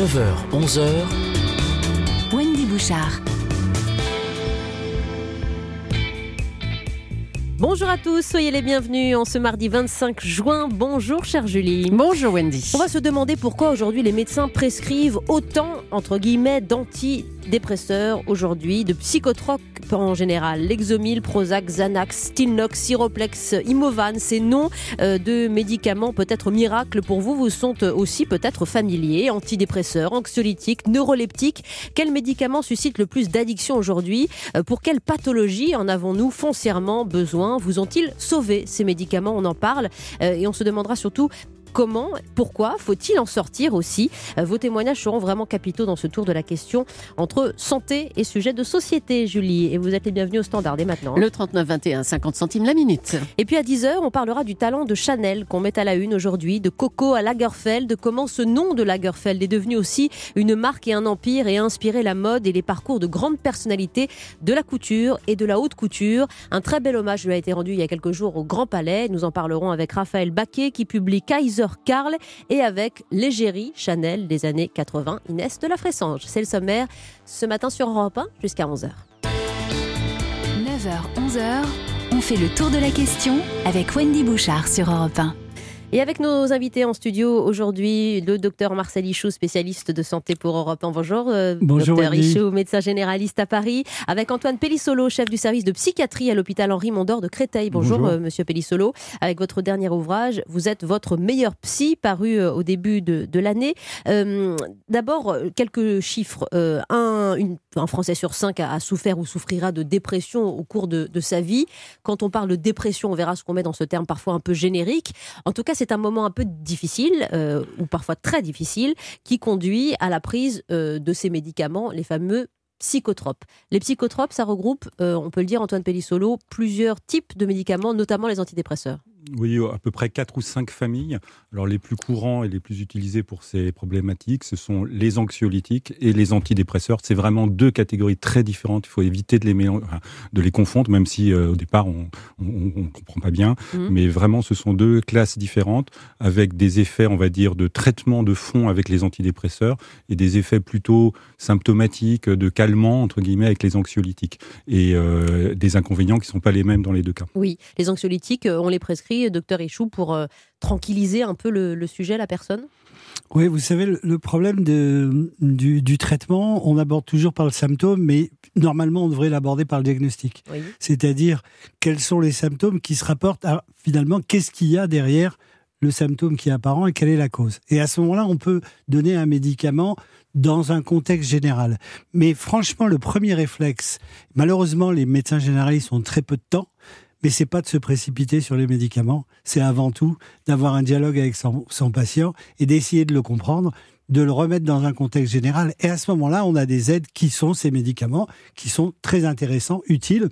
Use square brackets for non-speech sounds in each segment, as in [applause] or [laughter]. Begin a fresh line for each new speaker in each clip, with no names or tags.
9h, 11h.
Wendy Bouchard.
Bonjour à tous, soyez les bienvenus en ce mardi 25 juin. Bonjour chère Julie.
Bonjour Wendy.
On va se demander pourquoi aujourd'hui les médecins prescrivent autant, entre guillemets, d'antidépresseurs aujourd'hui, de psychotropes en général. Lexomil, Prozac, Xanax, Stilnox, Siroplex, Imovan, ces noms euh, de médicaments peut-être miracles pour vous vous sont aussi peut-être familiers. Antidépresseurs, anxiolytiques, neuroleptiques. Quels médicaments suscitent le plus d'addiction aujourd'hui? Euh, Pour quelle pathologie en avons-nous foncièrement besoin? Vous ont-ils sauvé ces médicaments? On en parle euh, et on se demandera surtout Comment Pourquoi Faut-il en sortir aussi Euh, Vos témoignages seront vraiment capitaux dans ce tour de la question entre santé et sujet de société, Julie. Et vous êtes les bienvenus au standard dès maintenant.
Le 39 21 50 centimes la minute.
Et puis à 10h, on parlera du talent de Chanel qu'on met à la une aujourd'hui, de Coco à Lagerfeld, de comment ce nom de Lagerfeld est devenu aussi une marque et un empire et a inspiré la mode et les parcours de grandes personnalités de la couture et de la haute couture. Un très bel hommage lui a été rendu il y a quelques jours au Grand Palais. Nous en parlerons avec Raphaël Baquet qui publie Kaiser Karl et avec l'égérie Chanel des années 80, Inès de la Fressange. C'est le sommaire ce matin sur Europe 1 jusqu'à 11h.
9h, 11h, on fait le tour de la question avec Wendy Bouchard sur Europe 1.
Et avec nos invités en studio aujourd'hui, le docteur Marcel Ichou, spécialiste de santé pour Europe 1. Bonjour, euh,
Bonjour,
docteur. Ichou, médecin généraliste à Paris. Avec Antoine Pellissolo, chef du service de psychiatrie à l'hôpital Henri Mondor de Créteil. Bonjour,
Bonjour.
euh, monsieur Pellissolo. Avec votre dernier ouvrage, vous êtes votre meilleur psy, paru euh, au début de, de l'année. D'abord, quelques chiffres. Un, une- un Français sur cinq a, a souffert ou souffrira de dépression au cours de, de sa vie. Quand on parle de dépression, on verra ce qu'on met dans ce terme parfois un peu générique. En tout cas, c'est un moment un peu difficile, euh, ou parfois très difficile, qui conduit à la prise euh, de ces médicaments, les fameux psychotropes. Les psychotropes, ça regroupe, euh, on peut le dire, Antoine Pellissolo, plusieurs types de médicaments, notamment les antidépresseurs.
Oui, à peu près quatre ou cinq familles. Alors les plus courants et les plus utilisés pour ces problématiques, ce sont les anxiolytiques et les antidépresseurs. C'est vraiment deux catégories très différentes. Il faut éviter de les, de les confondre, même si euh, au départ on ne comprend pas bien.
Mhm.
Mais vraiment, ce sont deux classes différentes avec des effets, on va dire, de traitement de fond avec les antidépresseurs et des effets plutôt symptomatiques, de calmant entre guillemets avec les anxiolytiques et euh, des inconvénients qui ne sont pas les mêmes dans les deux cas.
Oui, les anxiolytiques, euh, on les prescrit, docteur Ichou, pour euh, tranquilliser un peu le, le sujet, la personne?
Oui, vous savez, le- le problème de, du, du traitement, on aborde toujours par le symptôme, mais normalement, on devrait l'aborder par le diagnostic.
Oui.
C'est-à-dire, quels sont les symptômes qui se rapportent à, finalement, qu'est-ce qu'il y a derrière le symptôme qui est apparent et quelle est la cause? Et à ce moment-là, on peut donner un médicament dans un contexte général. Mais franchement, le premier réflexe, malheureusement, les médecins généralistes ont très peu de temps, mais c'est pas de se précipiter sur les médicaments, c'est avant tout d'avoir un dialogue avec son, son patient et d'essayer de le comprendre, de le remettre dans un contexte général. Et à ce moment-là, on a des aides qui sont ces médicaments, qui sont très intéressants, utiles,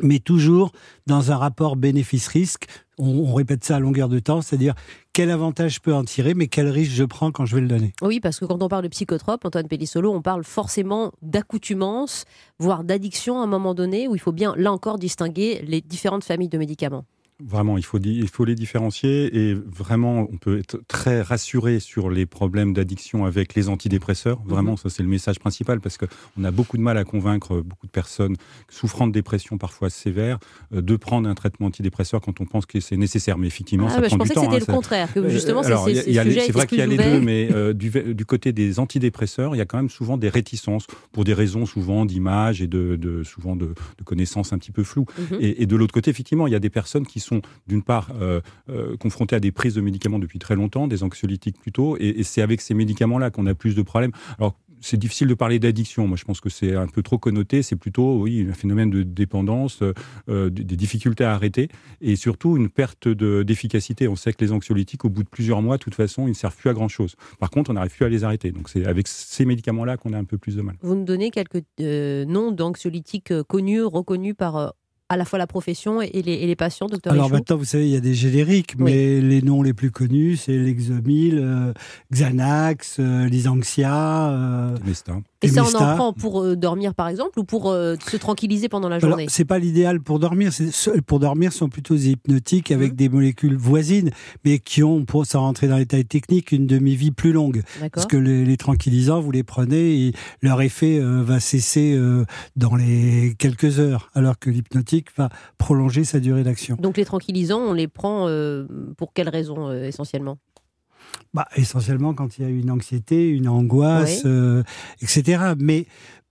mais toujours dans un rapport bénéfice-risque. On, répète ça à longueur de temps, c'est-à-dire quel avantage je peux en tirer, mais quel risque je prends quand je vais le donner.
Oui, parce que quand on parle de psychotrope, Antoine Pellissolo, on parle forcément d'accoutumance, voire d'addiction à un moment donné, où il faut bien, là encore, distinguer les différentes familles de médicaments.
Vraiment, il faut, di- il faut les différencier et vraiment, on peut être très rassuré sur les problèmes d'addiction avec les antidépresseurs. Vraiment, ça c'est le message principal parce qu'on a beaucoup de mal à convaincre beaucoup de personnes souffrant de dépression parfois sévère euh, de prendre un traitement antidépresseur quand on pense que c'est nécessaire. Mais effectivement,
Ah,
ça
bah, je
prend du
pensais que
temps.
c'était
hein,
le contraire, que
Euh,
justement, c'est
vrai qu'il y a les deux, mais euh, du, du côté des antidépresseurs, il y a quand même souvent des réticences pour des raisons souvent d'image et de, de- souvent de, de connaissances un petit peu floues.
Mhm.
Et, et de l'autre côté, effectivement, il y a des personnes qui sont d'une part euh, euh, confrontées à des prises de médicaments depuis très longtemps, des anxiolytiques plutôt, et, c'est avec ces médicaments-là qu'on a plus de problèmes. Alors c'est difficile de parler d'addiction. Moi, je pense que c'est un peu trop connoté. C'est plutôt, oui, un phénomène de dépendance, euh, des difficultés à arrêter, et surtout une perte de- d'efficacité. On sait que les anxiolytiques, au bout de plusieurs mois, de toute façon, ils ne servent plus à grand chose. Par contre, on n'arrive plus à les arrêter. Donc, c'est avec ces médicaments-là qu'on a un peu plus de mal.
Vous nous donnez quelques noms d'anxiolytiques connus, reconnus par à la fois la profession et les, et les patients, docteur
Alors maintenant, vous savez, il y a des génériques,
Oui.
mais les noms les plus connus, c'est Lexomil, euh, Xanax, euh, Lysanxia, euh.
Et ça, on en prend pour euh, dormir, par exemple, ou pour euh, se tranquilliser pendant la journée?
c'est pas l'idéal pour dormir. Pour dormir, ce sont plutôt des hypnotiques avec
Mhm.
des molécules voisines, mais qui ont, pour sans rentrer dans les détails techniques, une demi-vie plus longue. Parce que les, les tranquillisants, vous les prenez, et leur effet euh, va cesser dans les quelques heures, alors que l'hypnotique va prolonger sa durée d'action.
Donc les tranquillisants, on les prend pour quelles raisons essentiellement?
Bah, essentiellement quand il y a une anxiété, une angoisse,
Oui.
euh, etc. Mais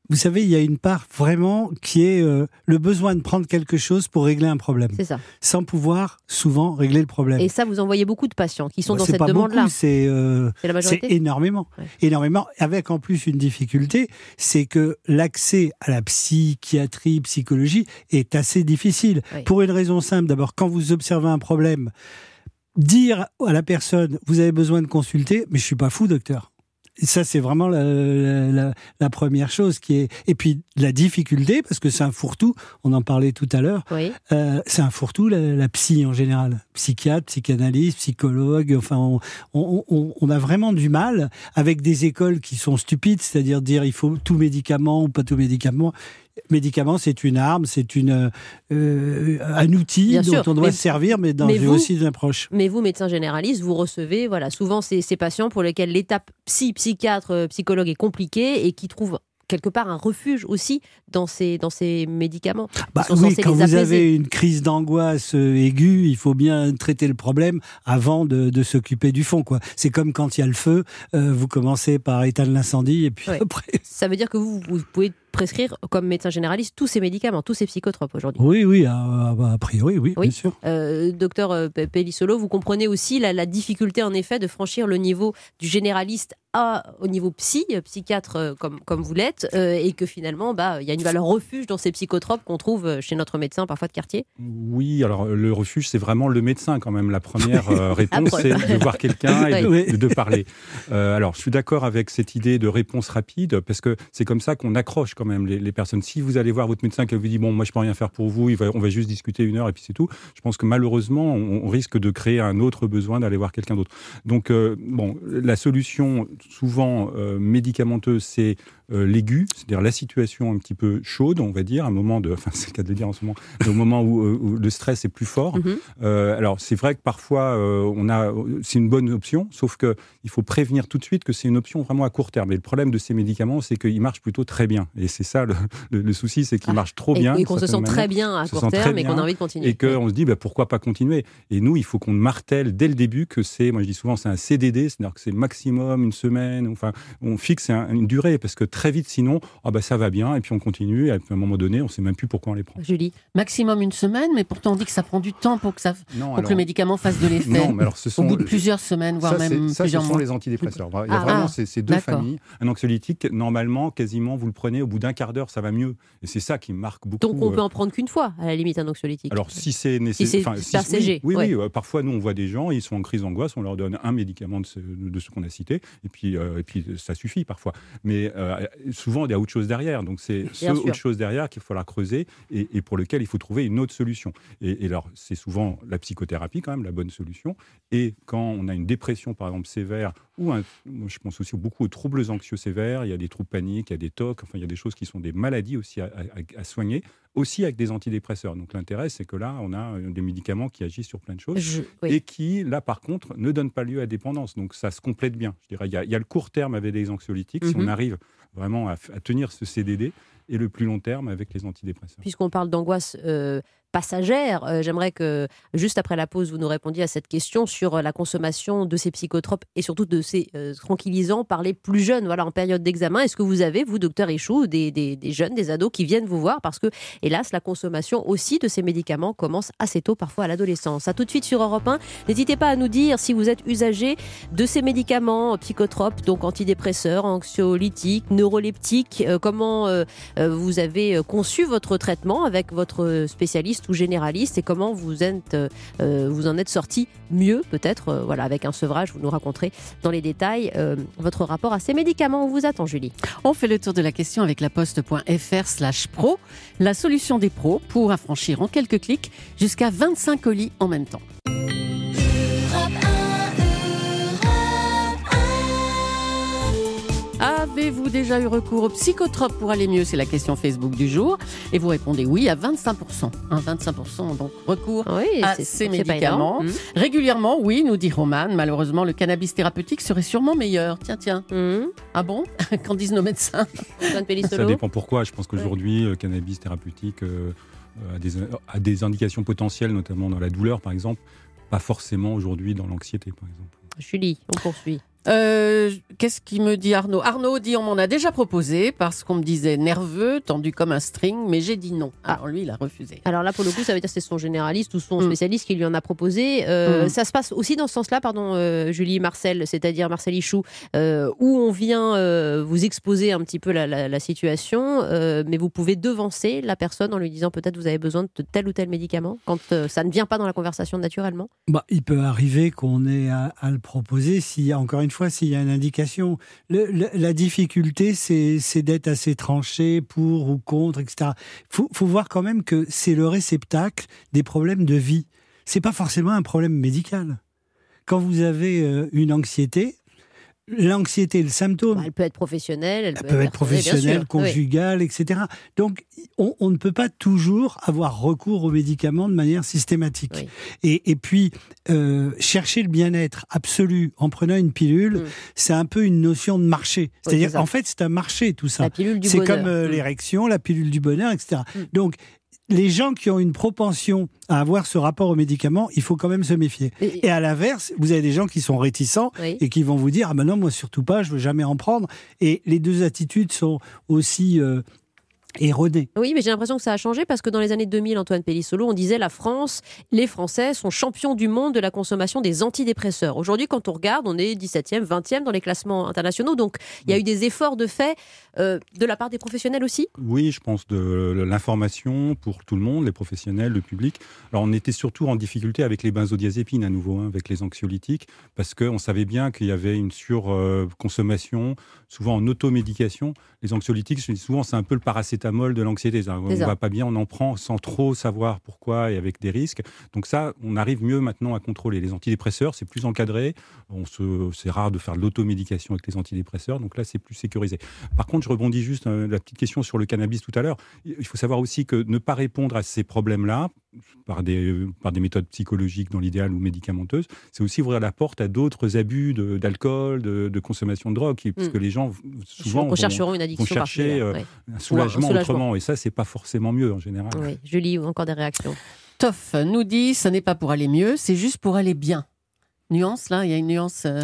vous savez, il y a une part vraiment qui est euh, le besoin de prendre quelque chose pour régler un problème,
C'est ça.
sans pouvoir souvent régler le problème.
Et ça, vous en voyez beaucoup de patients qui sont
Bah,
dans cette demande-là.
c'est euh, énormément,
Ouais.
énormément. Avec en plus une difficulté, c'est que l'accès à la psychiatrie, psychologie est assez difficile. Pour une raison simple, d'abord, quand vous observez un problème, dire à la personne, vous avez besoin de consulter, mais je suis pas fou, docteur. Et ça, c'est vraiment la, la- la- première chose qui est. Et puis la difficulté, parce que c'est un fourre-tout. On en parlait tout à l'heure.
Oui.
Euh, c'est un fourre-tout, la, la psy en général. Psychiatre, psychanalyste, psychologue, enfin, on, on- on- on a vraiment du mal avec des écoles qui sont stupides, c'est-à-dire dire il faut tout médicament ou pas tout médicament. Médicament, c'est une arme, c'est une euh, un outil
Bien
dont
sûr,
on doit
mais-
se servir, mais dans
mais vous-
aussi une approche.
Mais vous, médecin généraliste, vous recevez voilà, souvent ces, ces patients pour lesquels l'étape psy, psychiatre, euh, psychologue est compliquée et qui trouvent quelque part un refuge aussi dans ces, dans ces médicaments.
Bah, oui, quand vous avez une crise d'angoisse euh, aiguë, il faut bien traiter le problème avant de, de s'occuper du fond. quoi. C'est comme quand il y a le feu, euh, vous commencez par éteindre l'incendie et puis
Ouais. [laughs]
après.
Ça veut dire que vous, vous pouvez prescrire, comme médecin généraliste, tous ces médicaments, tous ces psychotropes aujourd'hui.
Oui, oui, a, a- a priori, oui,
Oui.
bien sûr.
Euh, docteur euh, Pe- Pellissolo, vous comprenez aussi la, la difficulté en effet de franchir le niveau du généraliste à, au niveau psy, psychiatre euh, comme, comme vous l'êtes, euh, et que finalement, bah, il y a une valeur refuge dans ces psychotropes qu'on trouve chez notre médecin parfois de quartier.
Oui, alors le refuge, c'est vraiment le médecin quand même. La première euh, [laughs] réponse,
Après.
c'est de voir quelqu'un et [laughs] de, parler. Euh, alors, je suis d'accord avec cette idée de réponse rapide, parce que c'est comme ça qu'on accroche quand même les, les personnes. Si vous allez voir votre médecin qui vous dit, bon, moi, je peux rien faire pour vous, il va- on va juste discuter une heure et puis c'est tout, je pense que malheureusement, on, on risque de créer un autre besoin d'aller voir quelqu'un d'autre. Donc, euh, bon, la solution, souvent euh, médicamenteuse, c'est euh, l'aigu, c'est-à-dire la situation un petit peu chaude, on va dire, un moment de, [laughs] enfin, c'est le cas de le dire en ce moment, au moment où, où le stress est plus fort.
Mhm.
Euh, alors c'est vrai que parfois on a, c'est une bonne option, sauf que il faut prévenir tout de suite que c'est une option vraiment à court terme. Et le problème de ces médicaments, c'est qu'ils marchent plutôt très bien. Et c'est ça le, le- le souci, c'est qu'ils
Ah,
marchent trop
Et-
bien.
Et, qu'on se sent très bien à
se
court
très
terme et qu'on a envie de continuer.
Et qu'on se dit bah, pourquoi pas continuer? Et nous, il faut qu'on martèle dès le début que c'est, moi je dis souvent, c'est un CDD, c'est-à-dire que c'est maximum une semaine. Enfin, on fixe un- une durée parce que très vite, sinon, ah bah ça va bien et puis on continue. Et puis à un moment donné, on sait même plus pourquoi on les prend.
Julie,
Maximum une semaine, mais pourtant on dit que ça prend du temps pour que, ça,
Non,
pour que le médicament fasse de l'effet.
non, mais alors ce
Au
sont
bout de plusieurs semaines, voire
ça,
même
ça,
plusieurs
ce sont
mois.
les antidépresseurs. Il y a
Ah,
vraiment
ah,
ces, ces deux familles. Un anxiolytique, normalement, quasiment, vous le prenez au bout d'un quart d'heure, ça va mieux. Et c'est ça qui marque beaucoup.
donc on
euh,
peut en prendre qu'une fois, à la limite, un anxiolytique.
alors, si c'est
c'est
nécessaire.
super
oui,
CG,
Oui,
ouais.
oui, euh, parfois, nous, on voit des gens, ils sont en crise d'angoisse, on leur donne un médicament de ce, qu'on a cité, et puis, euh, et puis ça suffit parfois. Mais euh, souvent, il y a autre chose derrière. Donc, c'est ce
sûr.
autre chose derrière qu'il faut la creuser et, et pour lequel il faut trouver une autre solution. Et, et alors, c'est souvent la psychothérapie, quand même, la bonne solution. Et quand on a une dépression, par exemple, sévère, ou un, je pense aussi beaucoup aux troubles anxieux sévères, il y a des troubles paniques, il y a des TOC, enfin, il y a des choses qui sont des maladies aussi à, à- à soigner, aussi avec des antidépresseurs. Donc, l'intérêt, c'est que là, on a euh, des médicaments qui agissent sur plein de choses
Je- oui.
et qui, là, par contre, ne donnent pas lieu à dépendance. Donc, ça se complète bien. Je dirais, il y a, il y a le court terme avec les anxiolytiques, si
Mhm.
on arrive vraiment à tenir ce CDD, et le plus long terme avec les antidépresseurs.
Puisqu'on parle d'angoisse euh, passagère, euh, j'aimerais que, juste après la pause, vous nous répondiez à cette question sur euh, la consommation de ces psychotropes et surtout de ces euh, tranquillisants par les plus jeunes, voilà, en période d'examen. Est-ce que vous avez, vous, docteur Échou, des, des- jeunes, des ados qui viennent vous voir? Parce que, hélas, la consommation aussi de ces médicaments commence assez tôt, parfois à l'adolescence. À tout de suite sur Europe 1. N'hésitez pas à nous dire si vous êtes usager de ces médicaments psychotropes, donc antidépresseurs, anxiolytiques, neuroleptiques, comment vous avez conçu votre traitement avec votre spécialiste ou généraliste et comment vous, êtes, euh, euh, vous en êtes sorti mieux peut-être euh, voilà avec un sevrage vous nous raconterez dans les détails votre rapport à ces médicaments. On vous attend Julie.
On fait le tour de la question avec la poste.fr slash pro, la solution des pros pour affranchir en quelques clics jusqu'à 25 colis en même temps. Avez-vous déjà eu recours aux psychotropes pour aller mieux? C'est la question Facebook du jour. Et vous répondez oui à 25%. Hein, 25% donc recours
Oui,
à ces médicaments.
énorme.
Régulièrement, oui, nous dit Roman. Malheureusement, le cannabis thérapeutique serait sûrement meilleur. Tiens, tiens.
Hum.
Ah bon? [laughs] Qu'en disent nos médecins?
Ça dépend pourquoi. Je pense qu'aujourd'hui, le cannabis thérapeutique euh, a, des, a des indications potentielles, notamment dans la douleur, par exemple, pas forcément aujourd'hui dans l'anxiété, par exemple.
Julie, on poursuit.
Euh, Qu'est-ce qui me dit Arnaud? Arnaud dit on m'en a déjà proposé parce qu'on me disait nerveux, tendu comme un string, mais j'ai dit non. Alors lui, il a refusé.
Alors là, pour le coup, ça veut dire que c'est son généraliste ou son
Mm.
spécialiste qui lui en a proposé. Euh,
Mm.
Ça se passe aussi dans ce sens-là, pardon, euh, Julie Marcel, c'est-à-dire Marcel Ichou, euh, où on vient euh, vous exposer un petit peu la, la- la situation, euh, mais vous pouvez devancer la personne en lui disant peut-être vous avez besoin de tel ou tel médicament quand euh, ça ne vient pas dans la conversation naturellement?
Bah, il peut arriver qu'on ait à, à le proposer, s'il y a, encore une fois, s'il y a une indication. La difficulté, c'est c'est d'être assez tranché pour ou contre, etc. Il faut, faut voir quand même que c'est le réceptacle des problèmes de vie. C'est pas forcément un problème médical. Quand vous avez euh, une anxiété, l'anxiété, le symptôme,
Bah, elle peut être professionnelle, elle,
elle peut être professionnelle, conjugale, etc. Donc, on, on ne peut pas toujours avoir recours aux médicaments de manière systématique.
Oui.
Et, et puis, euh, chercher le bien-être absolu en prenant une pilule,
Mm.
c'est un peu une notion de marché. C'est-à-dire,
c'est ça.
en fait, c'est un marché, tout
Oui.
ça.
La pilule du
C'est comme euh,
Mm.
l'érection, la pilule du bonheur, etc.
Mm.
Donc, les gens qui ont une propension à avoir ce rapport aux médicaments, il faut quand même se méfier.
Et-
Et à l'inverse, vous avez des gens qui sont réticents
Oui.
et qui vont vous dire ah ben non moi surtout pas je veux jamais en prendre et les deux attitudes sont aussi euh,
Oui, mais j'ai l'impression que ça a changé parce que dans les années 2000, Antoine Pellissolo, on disait la France, les Français sont champions du monde de la consommation des antidépresseurs. Aujourd'hui, quand on regarde, on est 17e, 20e dans les classements internationaux. Donc, il y a eu des efforts de fait euh, de la part des professionnels aussi?
Oui, je pense de l'information pour tout le monde, les professionnels, le public. Alors, on était surtout en difficulté avec les benzodiazépines à nouveau, hein, avec les anxiolytiques, parce qu'on savait bien qu'il y avait une surconsommation, souvent en automédication. Les anxiolytiques, souvent, c'est un peu le paracétamol de l'anxiété. On
ça.
va pas bien, on en prend sans trop savoir pourquoi et avec des risques. Donc ça, on arrive mieux maintenant à contrôler. Les antidépresseurs, c'est plus encadré. On se, c'est rare de faire de l'automédication avec les antidépresseurs, donc là, c'est plus sécurisé. Par contre, je rebondis juste euh, la petite question sur le cannabis tout à l'heure. Il faut savoir aussi que ne pas répondre à ces problèmes-là par des, par des méthodes psychologiques dans l'idéal ou médicamenteuses, c'est aussi ouvrir la porte à d'autres abus d'alcool, de, de consommation de drogue, parce
Mm.
que les gens souvent
on
vont-
chercheront une addiction
vont chercher, euh,
Ouais.
un soulagement. Autrement, et ça, c'est pas forcément mieux en général.
Oui. Julie, encore des réactions?
Toff nous dit ce n'est pas pour aller mieux, c'est juste pour aller bien. Nuance là, il y a une nuance. euh,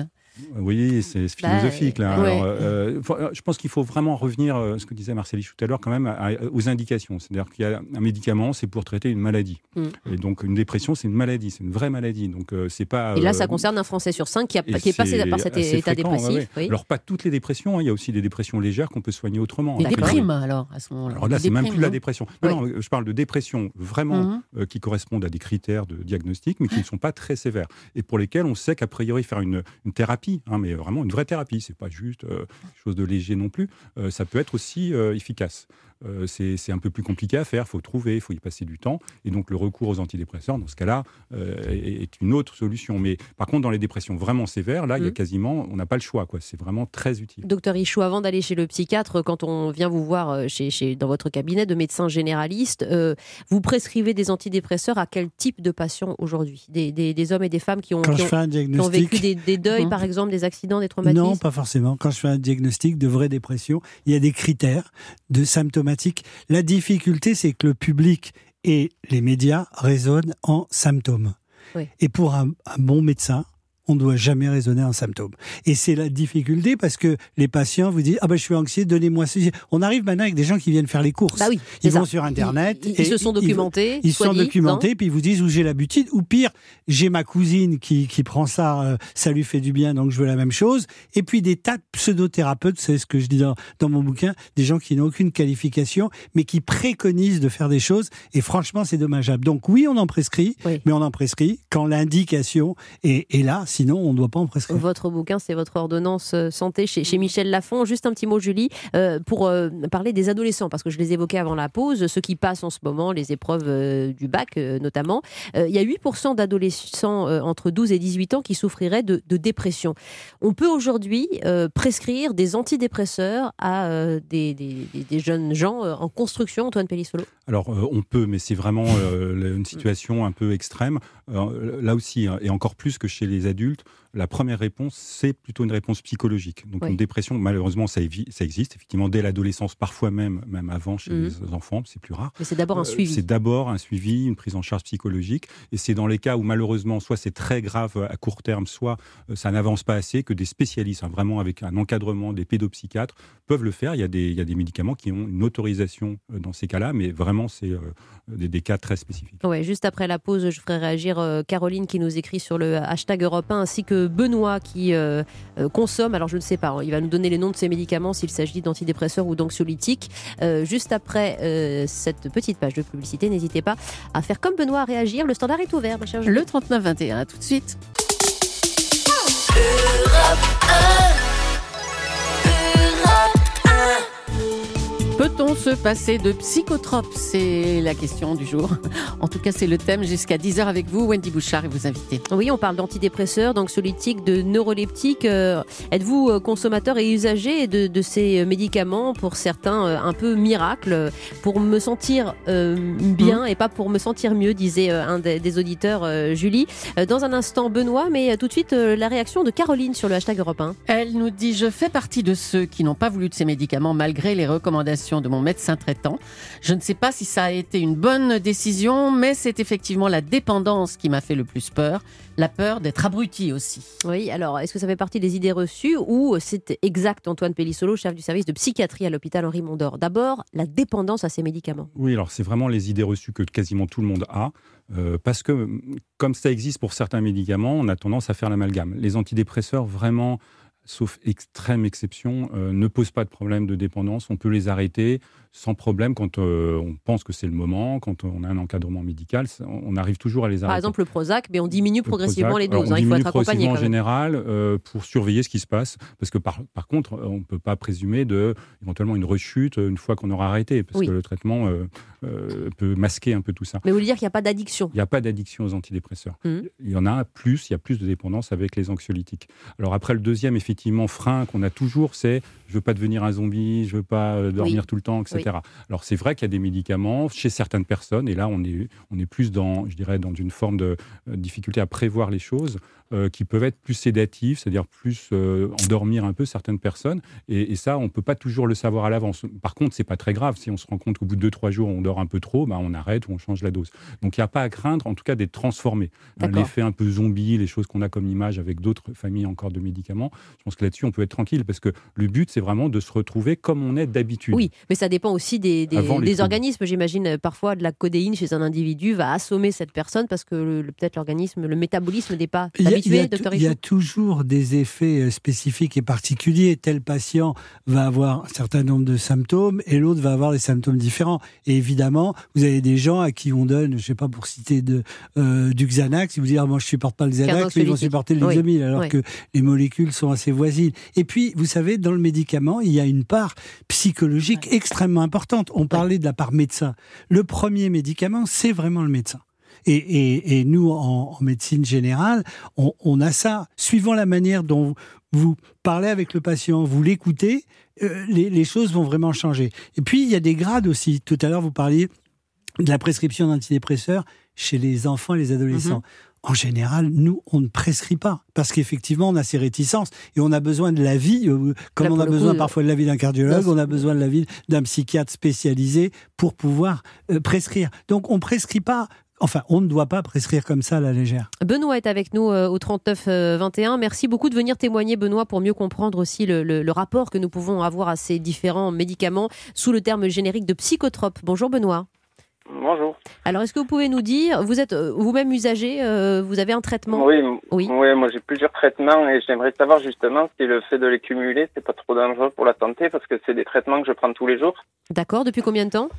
Oui, c'est
Bah,
philosophique là.
ouais.
Alors, euh, faut- euh, je pense qu'il faut vraiment revenir, euh, ce que disait Marcel tout à l'heure, quand même, à- aux indications. C'est-à-dire qu'il y a un médicament, c'est pour traiter une maladie.
Mm.
Et donc une dépression, c'est une maladie, c'est une vraie maladie. Donc euh, c'est pas.
Et là, ça concerne un Français sur cinq qui, a,
et
qui est passé par cet état
fréquent,
dépressif.
ouais, ouais.
oui.
Alors pas toutes les dépressions, hein, il y a aussi des dépressions légères qu'on peut soigner autrement.
Des
Après,
déprimes alors à ce moment-là.
Alors là, c'est même plus la
non
dépression. Non, je parle de dépression vraiment
Mhm.
euh, qui correspondent à des critères de diagnostic, mais qui ne sont pas très sévères et pour lesquels on sait qu'a priori faire une, une thérapie, hein, mais vraiment une vraie thérapie, c'est pas juste euh, quelque chose de léger non plus, euh, ça peut être aussi euh, efficace. Euh, c'est c'est un peu plus compliqué à faire, il faut trouver, il faut y passer du temps, et donc le recours aux antidépresseurs, dans ce cas-là, euh, est est une autre solution. Mais par contre, dans les dépressions vraiment sévères, là, il y a
Mhm.
quasiment, on n'a pas le choix. C'est vraiment très utile.
Docteur Ichou, avant d'aller chez le psychiatre, quand on vient vous voir euh, chez, chez- dans votre cabinet de médecin généraliste, euh, vous prescrivez des antidépresseurs à quel type de patients aujourd'hui? Des, des- des hommes et des femmes qui ont, qui ont- qui ont vécu des, des deuils,
Mhm.
par exemple, des accidents, des traumatismes?
Non pas forcément quand je fais un diagnostic de vraie dépression il y a des critères de symptomatique la difficulté c'est que le public et les médias raisonnent en symptômes
Oui.
et pour un, un bon médecin on ne doit jamais raisonner en symptômes. Et c'est la difficulté parce que les patients vous disent Ah ben je suis anxieux, donnez-moi ceci. On arrive maintenant avec des gens qui viennent faire les courses.
Bah oui,
Ils vont
ça.
sur Internet.
Ils, ils
et
se sont documentés.
Ils se sont documentés, puis ils vous disent où j'ai l'habitude, ou pire, j'ai ma cousine qui, qui prend ça, euh, ça lui fait du bien, donc je veux la même chose. Et puis des tas de pseudo-thérapeutes, c'est ce que je dis dans, dans mon bouquin, des gens qui n'ont aucune qualification, mais qui préconisent de faire des choses, et franchement, c'est dommageable. Donc oui, on en prescrit,
Oui.
mais on en prescrit quand l'indication est, est là. Sinon on ne doit pas en prescrire.
Votre bouquin, c'est votre ordonnance euh, santé chez, chez Michel Lafon. Juste un petit mot, Julie, euh, pour euh, parler des adolescents, parce que je les évoquais avant la pause, ceux qui passent en ce moment les épreuves euh, du bac euh, notamment. Euh, il y a 8% d'adolescents euh, entre 12 et 18 ans qui souffriraient de, de dépression. On peut aujourd'hui euh, prescrire des antidépresseurs à euh, des, des- jeunes gens euh, en construction, Antoine Pellissolo?
Alors, euh, on peut, mais c'est vraiment euh, une situation un peu extrême. Euh, là aussi, hein, et encore plus que chez les adultes, gefühlt. La première réponse, c'est plutôt une réponse psychologique. Donc,
Oui.
une dépression, malheureusement, ça, existe, effectivement, dès l'adolescence, parfois même, même avant chez
Mhm.
les enfants, c'est plus rare.
Mais c'est d'abord un
Euh,
suivi.
C'est d'abord un suivi, une prise en charge psychologique. Et c'est dans les cas où malheureusement, soit c'est très grave à court terme, soit euh, ça n'avance pas assez, que des spécialistes, hein, vraiment avec un encadrement, des pédopsychiatres, peuvent le faire. Il y a des, il y a des médicaments qui ont une autorisation euh, dans ces cas-là, mais vraiment, c'est euh, des, des cas très spécifiques.
Ouais, juste après la pause, je ferai réagir euh, Caroline qui nous écrit sur le hashtag Europe 1 ainsi que Benoît qui euh, euh, consomme, alors je ne sais pas, hein, il va nous donner les noms de ses médicaments s'il s'agit d'antidépresseurs ou d'anxiolytiques. Euh, juste après euh, cette petite page de publicité, n'hésitez pas à faire comme Benoît à réagir. Le standard est ouvert, ma chère Julie.
Le 39-21, à tout de suite. Peut-on se passer de psychotropes C'est la question du jour. [laughs] En tout cas, c'est le thème jusqu'à 10h avec vous, Wendy Bouchard et vos invités.
Oui, on parle d'antidépresseurs, d'anxiolytiques, de neuroleptiques. Euh, Êtes-vous euh, consommateur et usager de, de ces médicaments pour certains euh, un peu miracles euh, pour me sentir euh, bien et pas pour me sentir mieux, disait un des, des auditeurs, euh, Julie. Dans un instant, Benoît, mais tout de suite la réaction de Caroline sur le hashtag Europe 1.
Elle nous dit Je fais partie de ceux qui n'ont pas voulu de ces médicaments malgré les recommandations de mon médecin traitant. Je ne sais pas si ça a été une bonne décision, mais c'est effectivement la dépendance qui m'a fait le plus peur. La peur d'être abruti aussi.
Oui, alors est-ce que ça fait partie des idées reçues ou c'est exact Antoine Pellissolo, chef du service de psychiatrie à l'hôpital Henri Mondor? D'abord, la dépendance à ces médicaments.
Oui, alors c'est vraiment les idées reçues que quasiment tout le monde a, euh, parce que mm, comme ça existe pour certains médicaments, on a tendance à faire l'amalgame. Les antidépresseurs, vraiment, sauf extrême exception, euh, ne posent pas de problème de dépendance. On peut les arrêter sans problème quand euh, on pense que c'est le moment, quand on a un encadrement médical, on arrive toujours à les arrêter.
Par exemple, le Prozac, mais on diminue progressivement
Prozac,
les doses.
on
hein, il faut être accompagné.
en général euh, pour surveiller ce qui se passe, parce que par, par contre, euh, on ne peut pas présumer de éventuellement une rechute une fois qu'on aura arrêté, parce
Oui.
que le traitement euh, peut masquer un peu tout ça.
Mais vous voulez dire qu'il n'y a pas d'addiction?
Il n'y a pas d'addiction aux antidépresseurs.
Mhm.
Il y en a plus, il y a plus de dépendance avec les anxiolytiques. Alors après, le deuxième, effectivement, frein qu'on a toujours, c'est je veux pas devenir un zombie, je veux pas dormir
Oui.
tout le temps, etc. Alors c'est vrai qu'il y a des médicaments chez certaines personnes, et là on est, on est plus dans, une forme de euh, difficulté à prévoir les choses, euh, qui peuvent être plus sédatifs, c'est-à-dire plus euh, endormir un peu certaines personnes. Et, et ça, on peut pas toujours le savoir à l'avance. Par contre, c'est pas très grave. Si on se rend compte qu'au bout de deux, trois jours, on dort un peu trop, bah, on arrête ou on change la dose. Donc il n'y a pas à craindre, en tout cas, d'être transformé. Hein. L'effet un peu zombie, les choses qu'on a comme image avec d'autres familles encore de médicaments, je pense que là-dessus, on peut être tranquille parce que le but, c'est vraiment de se retrouver comme on est d'habitude.
Oui, mais ça dépend aussi des, des- organismes. J'imagine euh, parfois de la codéine chez un individu va assommer cette personne parce que peut-être l'organisme, le métabolisme n'est pas
il y
habitué, docteur
il y a toujours des effets euh, spécifiques et particuliers. Tel patient va avoir un certain nombre de symptômes et l'autre va avoir des symptômes différents. Et évidemment, vous avez des gens à qui on donne, je sais pas pour citer de, euh, du Xanax, ils vous disent ah, moi je supporte pas le Xanax, mais ils vont supporter le
Oui,
Lexomil, alors
oui.
que les molécules sont assez voisines. Et puis, vous savez, dans le médicament, il y a une part psychologique extrêmement importante. On parlait de la part médecin. Le premier médicament, c'est vraiment le médecin. Et, et- et nous, en, en médecine générale, on, on a ça. Suivant la manière dont vous parlez avec le patient, vous l'écoutez, euh, les, les choses vont vraiment changer. Et puis, il y a des grades aussi. Tout à l'heure, vous parliez de la prescription d'antidépresseurs chez les enfants et les adolescents. En général, nous, on ne prescrit pas parce qu'effectivement, on a ces réticences et on a besoin de l'avis, euh, comme
Là,
on a besoin
coup,
parfois de l'avis d'un cardiologue, on a besoin de l'avis d'un psychiatre spécialisé pour pouvoir euh, prescrire. Donc, on prescrit pas. Enfin, on ne doit pas prescrire comme ça à la légère.
Benoît est avec nous euh, au 39 euh, 21. Merci beaucoup de venir témoigner, Benoît, pour mieux comprendre aussi le, le- le rapport que nous pouvons avoir à ces différents médicaments sous le terme générique de psychotrope. Bonjour Benoît.
Bonjour.
Alors, est-ce que vous pouvez nous dire, vous êtes euh, vous-même usager, euh, vous avez un traitement
Oui,
Oui.
oui, moi j'ai plusieurs traitements et j'aimerais savoir justement si le fait de les cumuler, c'est pas trop dangereux pour la santé parce que c'est des traitements que je prends tous les jours.
D'accord, depuis combien de temps?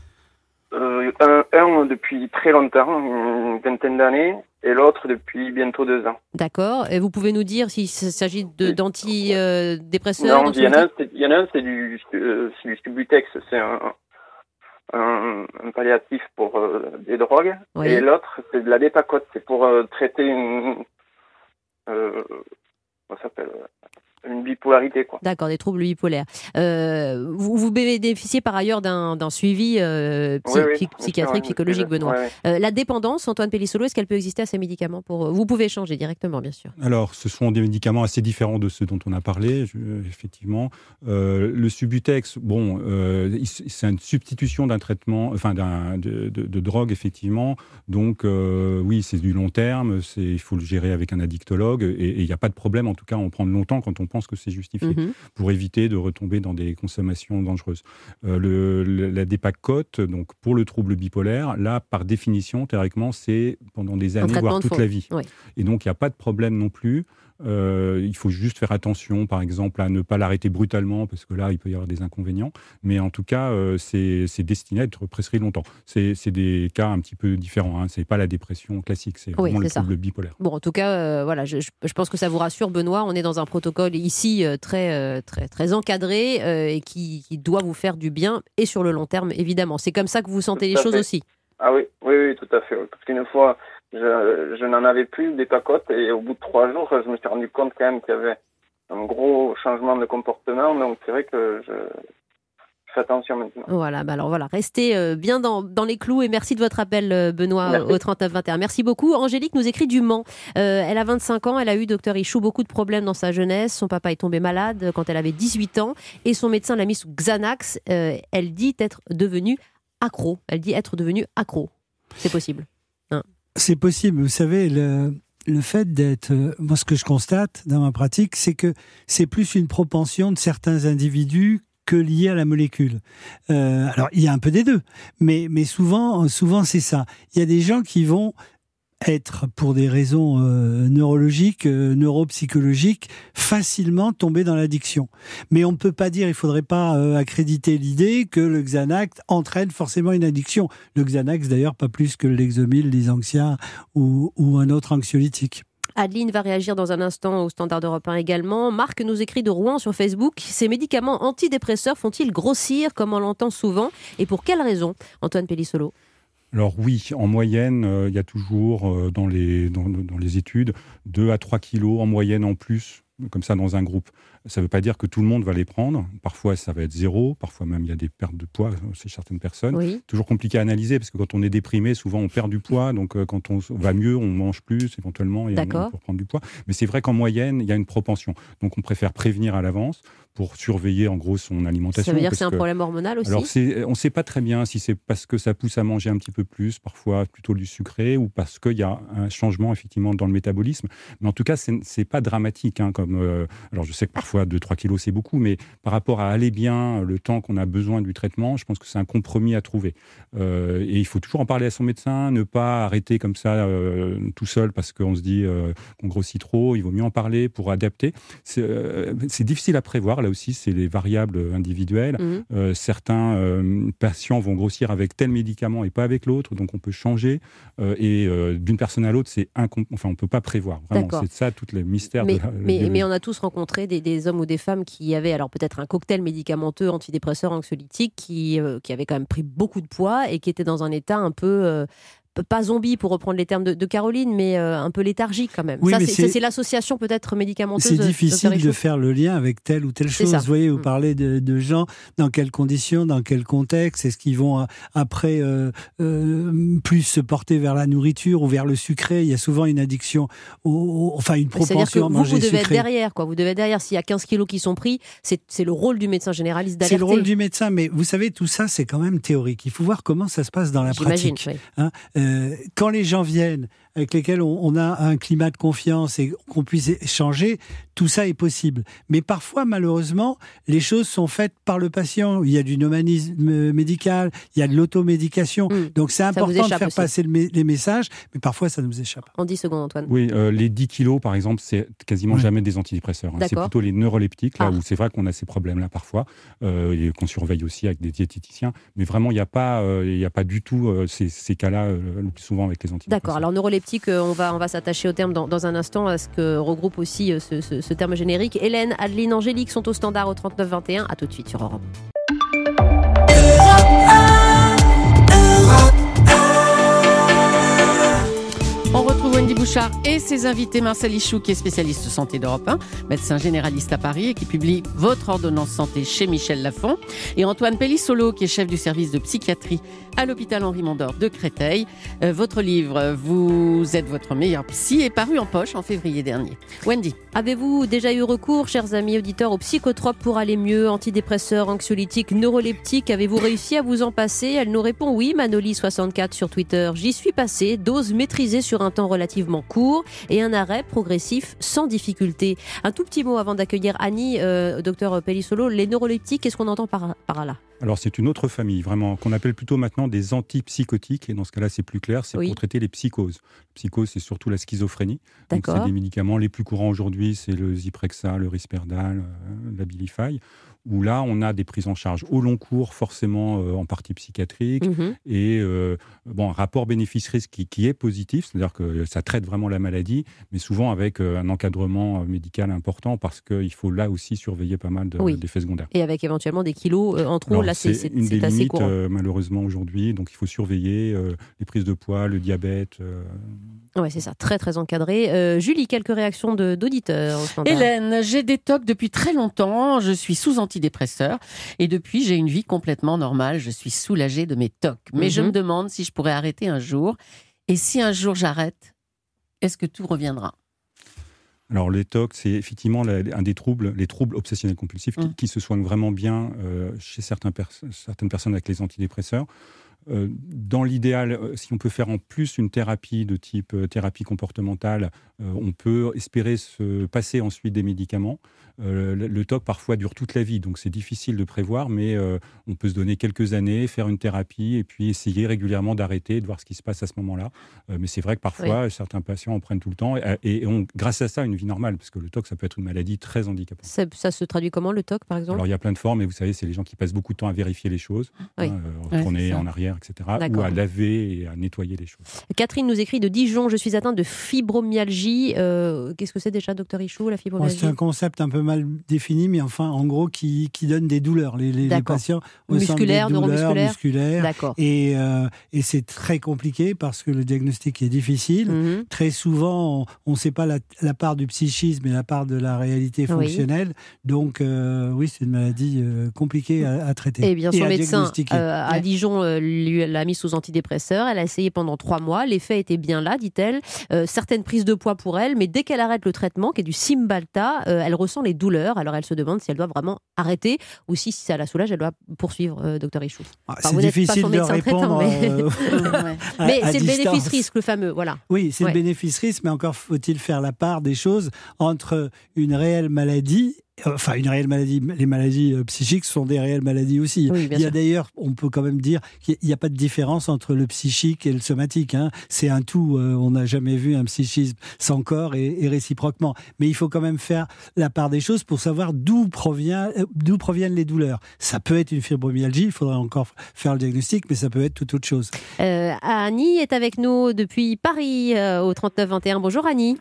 Euh, un, un depuis très longtemps, une vingtaine d'années, et l'autre depuis bientôt deux ans.
D'accord. Et vous pouvez nous dire s'il s'agit d'antidépresseurs
Non, il y en a un, c'est- il y en a un, c'est du, euh, c'est du Subutex, c'est un, un, un palliatif pour euh, des drogues,
Oui.
et l'autre, c'est de la dépacote, c'est pour euh, traiter une, euh, comment ça s'appelle, euh, une bipolarité, quoi.
D'accord, des troubles bipolaires. Euh, vous, vous bénéficiez par ailleurs d'un d'un suivi euh, psy-
Oui, oui,
psy-
bien sûr,
psychiatrique, psychologique, Benoît.
ouais.
Euh, la dépendance, Antoine Pellissolo, est-ce qu'elle peut exister à ces médicaments pour... Vous pouvez changer directement, bien sûr.
Alors, ce sont des médicaments assez différents de ceux dont on a parlé, je- effectivement. Euh, le Subutex, bon, euh, c'est une substitution d'un traitement, enfin d'un de, de- de drogue, effectivement. Donc, euh, oui, c'est du long terme. C'est, il faut le gérer avec un addictologue, et et il n'y a pas de problème. En tout cas, on prend longtemps quand on pense que c'est justifié
Mhm.
pour éviter de retomber dans des consommations dangereuses. Euh, le, le- la dépacote, donc pour le trouble bipolaire, là, par définition, théoriquement, c'est pendant des années, voire
de
toute
fond.
la vie.
Oui.
Et donc, il n'y a pas de problème non plus. Euh, il faut juste faire attention, par exemple, à ne pas l'arrêter brutalement, parce que là, il peut y avoir des inconvénients. Mais en tout cas, euh, c'est destiné à être prescrit longtemps. C'est des cas un petit peu différents. Hein. C'est pas la dépression classique, c'est
Oui,
vraiment le trouble bipolaire.
Bon, en tout cas, euh, voilà, je, pense que ça vous rassure, Benoît. On est dans un protocole ici très, très, très encadré euh, et qui, qui doit vous faire du bien et sur le long terme, évidemment. C'est comme ça que vous sentez
Tout
les choses
fait.
aussi.
Ah oui, oui, oui, tout à fait. Parce qu'une fois, je, je n'en avais plus des pacotes et au bout de trois jours, je me suis rendu compte quand même qu'il y avait un gros changement de comportement. Donc c'est vrai que je, fais attention maintenant.
Voilà, bah alors voilà, restez euh, bien dans, dans les clous et merci de votre appel, euh, Benoît,
Merci.
au 3921. Merci beaucoup. Angélique nous écrit du Mans. Euh, elle a 25 ans, elle a eu, docteur Ichou, beaucoup de problèmes dans sa jeunesse. Son papa est tombé malade quand elle avait 18 ans et son médecin l'a mis sous Xanax. Euh, elle dit être devenue accro. Elle dit être devenue accro. C'est possible.
C'est possible. Vous savez, le, le fait d'être. euh, Moi, ce que je constate dans ma pratique, c'est que c'est plus une propension de certains individus que lié à la molécule. Euh, alors, il y a un peu des deux, mais, mais souvent, souvent c'est ça. Il y a des gens qui vont être, pour des raisons euh, neurologiques, euh, neuropsychologiques, facilement tomber dans l'addiction. Mais on ne peut pas dire, il faudrait pas euh, accréditer l'idée que le Xanax entraîne forcément une addiction. Le Xanax, d'ailleurs, pas plus que le Lexomil, l'Isanxia ou, ou un autre anxiolytique.
Adeline va réagir dans un instant au Standard Europe 1 également. Marc nous écrit de Rouen sur Facebook. Ces médicaments antidépresseurs font-ils grossir comme on l'entend souvent? Et pour quelle raison? Antoine Pellissolo
Alors oui, en moyenne, euh, il y a toujours euh, dans, les, dans, dans les études 2 à 3 kilos en moyenne en plus, comme ça dans un groupe. Ça ne veut pas dire que tout le monde va les prendre. Parfois, ça va être zéro. Parfois même, il y a des pertes de poids chez certaines personnes.
Oui.
Toujours compliqué à analyser parce que quand on est déprimé, souvent on perd du poids. Donc euh, quand on va mieux, on mange plus éventuellement et on peut prendre du poids. Mais c'est vrai qu'en moyenne, il y a une propension. Donc on préfère prévenir à l'avance pour surveiller en gros son alimentation.
Ça veut dire que c'est un problème hormonal aussi
alors, on ne sait pas très bien si c'est parce que ça pousse à manger un petit peu plus, parfois plutôt du sucré, ou parce qu'il y a un changement effectivement dans le métabolisme. Mais en tout cas, c'est n'est pas dramatique. hein, comme, euh, alors, je sais que parfois 2-3 kilos, c'est beaucoup, mais par rapport à aller bien, le temps qu'on a besoin du traitement, je pense que c'est un compromis à trouver. Euh, et il faut toujours en parler à son médecin, ne pas arrêter comme ça euh, tout seul parce qu'on se dit qu'on grossit trop. Il vaut mieux en parler pour adapter. C'est c'est difficile à prévoir. Là aussi, c'est les variables individuelles.
Mhm.
Euh, certains euh, patients vont grossir avec tel médicament et pas avec l'autre, donc on peut changer. Euh, et d'une personne à l'autre, c'est incom- enfin on peut pas prévoir. Vraiment, c'est ça tout le mystère
mais,
de la,
mais, mais on a tous rencontré des, des hommes ou des femmes qui avaient alors peut-être un cocktail médicamenteux antidépresseur anxiolytique qui, qui avaient quand même pris beaucoup de poids et qui étaient dans un état un peu pas zombie pour reprendre les termes de, de Caroline, mais euh, un peu léthargique quand même.
Oui,
ça, c'est- l'association peut-être médicamenteuse.
C'est
Dr.
difficile de faire le lien avec telle ou telle chose. Vous voyez, vous
Mm.
parlez de, de gens, dans quelles conditions, dans quel contexte, est-ce qu'ils vont euh, après euh, euh, plus se porter vers la nourriture ou vers le sucré? Il y a souvent une addiction, au, au- enfin une propension à
vous,
manger
vous devez être
sucré.
derrière, quoi. Vous devez être derrière. S'il y a 15 kilos qui sont pris, c'est c'est le rôle du médecin généraliste d'alerter.
C'est le rôle du médecin, mais vous savez, tout ça, c'est quand même théorique. Il faut voir comment ça se passe dans la
J'imagine.
pratique.
oui.
Euh, quand les gens viennent avec lesquels on, on a un climat de confiance et qu'on puisse échanger, tout ça est possible. Mais parfois, malheureusement, les choses sont faites par le patient. Il y a du nomanisme médical, il y a de l'automédication.
Mm.
Donc c'est important de faire
aussi.
passer le les messages, mais parfois ça nous échappe.
En 10 secondes, Antoine.
Oui, euh, les 10 kilos, par exemple, c'est quasiment jamais des antidépresseurs. hein. C'est plutôt les neuroleptiques, là
Ah.
où c'est vrai qu'on a ces problèmes-là parfois, euh, et qu'on surveille aussi avec des diététiciens. Mais vraiment, il n'y a, pas, euh, y a pas du tout euh, ces, ces cas-là euh, le plus souvent avec les antidépresseurs.
D'accord. Alors neuroleptique, euh, on va s'attacher au terme dans, un instant à ce que regroupe aussi euh, ce, terme générique. Hélène, Adeline, Angélique sont au standard au 39 21. À tout de suite sur Europe.
Et ses invités Marcel Ichou, qui est spécialiste santé d'Europe 1, médecin généraliste à Paris et qui publie Votre ordonnance santé chez Michel Lafon, et Antoine Pellissolo, qui est chef du service de psychiatrie à l'hôpital Henri Mondor de Créteil. Euh, votre livre, Vous êtes votre meilleur psy, est paru en poche en février dernier. Wendy.
Avez-vous déjà eu recours, chers amis auditeurs, aux psychotropes pour aller mieux, antidépresseurs, anxiolytiques, neuroleptiques Avez-vous réussi à vous en passer? Elle nous répond oui, Manoli64 sur Twitter. J'y suis passé, dose maîtrisée sur un temps relativement court et un arrêt progressif sans difficulté. Un tout petit mot avant d'accueillir Annie, euh, docteur Pellissolo. Les neuroleptiques, qu'est-ce qu'on entend par, par là?
Alors, c'est une autre famille, vraiment, qu'on appelle plutôt maintenant des antipsychotiques. Et dans ce cas-là, c'est plus clair, c'est
Oui.
pour traiter les psychoses. Psychose, c'est surtout la schizophrénie. Donc, c'est des médicaments les plus courants aujourd'hui, c'est le Zyprexa, le Risperdal, euh, l'Abilify, où là, on a des prises en charge au long cours, forcément euh, en partie psychiatrique,
Mhm.
et euh, bon, un rapport bénéfice-risque qui, qui est positif, c'est-à-dire que ça traite vraiment la maladie, mais souvent avec euh, un encadrement médical important, parce qu'il faut là aussi surveiller pas mal de-
Oui.
d'effets secondaires.
Et avec éventuellement des kilos euh, en trop,
Alors,
là c'est
c'est
c'est-
une
c'est
des
assez
limites
courant.
euh, malheureusement aujourd'hui, donc il faut surveiller euh, les prises de poids, le diabète. euh,
Ouais, c'est ça, très très encadré. Euh, Julie, quelques réactions de- d'auditeurs
Hélène, j'ai des tocs depuis très longtemps. Je suis sous antidépresseur et depuis, j'ai une vie complètement normale. Je suis soulagée de mes tocs. Mais je
Mhm.
me demande si je pourrais arrêter un jour. Et si un jour j'arrête, est-ce que tout reviendra?
Alors les TOC, c'est effectivement un des troubles, les troubles obsessionnels compulsifs, qui,
Mm.
qui se soignent vraiment bien euh, chez certains pers- certaines personnes avec les antidépresseurs. Euh, dans l'idéal, euh, si on peut faire en plus une thérapie de type euh, thérapie comportementale, euh, on peut espérer se passer ensuite des médicaments. Euh, le, TOC parfois dure toute la vie, donc c'est difficile de prévoir, mais euh, on peut se donner quelques années, faire une thérapie et puis essayer régulièrement d'arrêter, de voir ce qui se passe à ce moment-là. Euh, mais c'est vrai que parfois, certains patients en prennent tout le temps et, et ont, grâce à ça, une vie normale, parce que le TOC, ça peut être une maladie très handicapante.
ça, ça se traduit comment le TOC par exemple?
Alors, il y a plein de formes, et vous savez, c'est les gens qui passent beaucoup de temps à vérifier les choses,
Oui.
hein,
Ouais,
retourner en arrière, etc., ou à laver et à nettoyer les choses.
Catherine nous écrit de Dijon, je suis atteinte de fibromyalgie. Euh, Qu'est-ce que c'est déjà, docteur Ichou, la
Bon,
fibromyalgie
C'est un concept un peu mal défini, mais enfin, en gros, qui, qui donne des douleurs. Les, les- les
D'accord.
patients
Musculaires,
des douleurs
neuromusculaires
musculaires.
D'accord.
Et, euh, et c'est très compliqué parce que le diagnostic est difficile.
Mhm.
Très souvent, on ne sait pas la, la part du psychisme et la part de la réalité
Oui.
fonctionnelle. Donc, euh, oui, c'est une maladie euh, compliquée à, à traiter.
Et bien, son
à
médecin
diagnostiquer.
euh, à. Dijon euh, lui l'a mis sous antidépresseur. Elle a essayé pendant trois mois. L'effet était bien là, dit-elle. Euh, certaines prises de poids pour elle, mais dès qu'elle arrête le traitement, qui est du Cymbalta, euh, elle ressent les douleurs. Alors, elle se demande si elle doit vraiment arrêter ou si, si ça la soulage, elle doit poursuivre, euh, docteur Ichou.
Ah,
enfin,
c'est difficile de répondre.
traitant, mais-
euh, [laughs]
mais c'est le bénéfice-risque, le fameux. Voilà.
Oui, c'est
Ouais.
le bénéfice-risque, mais encore faut-il faire la part des choses entre une réelle maladie, enfin une réelle maladie, les maladies euh, psychiques sont des réelles maladies aussi.
Oui,
Il y a d'ailleurs, on peut quand même dire qu'il n'y a pas de différence entre le psychique et le somatique. hein. C'est un tout. euh, on n'a jamais vu un psychisme sans corps et, et réciproquement. Mais il faut quand même faire la part des choses pour savoir d'où provient, euh, d'où proviennent les douleurs. Ça peut être une fibromyalgie, il faudrait encore faire le diagnostic, mais ça peut être toute autre chose.
Euh, Annie est avec nous depuis Paris euh, au 3921. Bonjour Annie.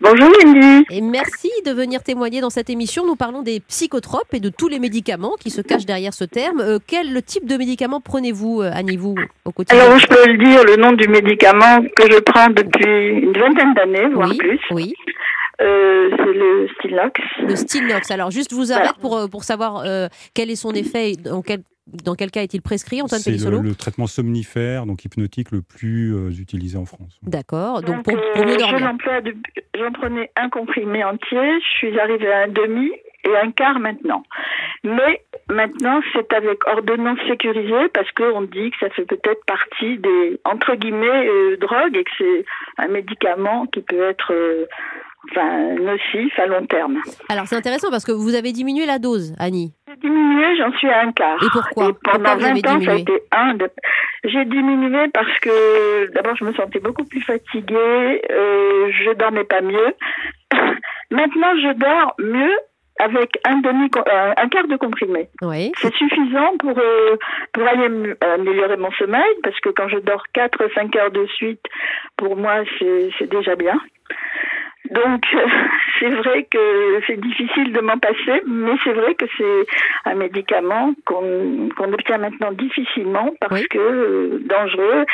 Bonjour Wendy.
Et merci de venir témoigner dans cette émission. Nous parlons des psychotropes et de tous les médicaments qui se cachent derrière ce terme. Euh, quel type de médicaments prenez-vous, euh, Annie, vous, au quotidien
Alors je peux le dire le nom du médicament que je prends depuis une vingtaine d'années, voire
oui,
plus.
oui,
Euh, c'est le Stylox.
le Stilnox. Alors, juste, vous arrête pour, euh, pour savoir euh, quel est son effet et dans quel, dans quel cas est-il prescrit, Antoine
C'est le, traitement somnifère, donc hypnotique, le plus euh, utilisé en France.
D'accord. Donc,
Donc,
pour,
euh,
pour mieux dormir.
J'en prenais un comprimé entier. Je suis arrivée à un demi et un quart maintenant. Mais maintenant, c'est avec ordonnance sécurisée parce qu'on dit que ça fait peut-être partie des, entre guillemets, euh, drogues et que c'est un médicament qui peut être euh, enfin, nocif à long terme.
Alors c'est intéressant parce que vous avez diminué la dose, Annie.
Diminué, j'en suis à un quart.
Et pourquoi
Et pendant
Pourquoi vous avez
20 ans, ça a été un de... J'ai diminué parce que d'abord je me sentais beaucoup plus fatiguée, euh, je dormais pas mieux. [laughs] Maintenant je dors mieux avec un demi euh, un quart de comprimé.
Oui.
C'est suffisant pour euh, pour aller améliorer mon sommeil parce que quand je dors 4 5 heures de suite, pour moi c'est déjà bien. Donc [laughs] c'est vrai que c'est difficile de m'en passer, mais c'est vrai que c'est un médicament qu'on qu'on obtient maintenant difficilement parce
Oui.
que euh, dangereux.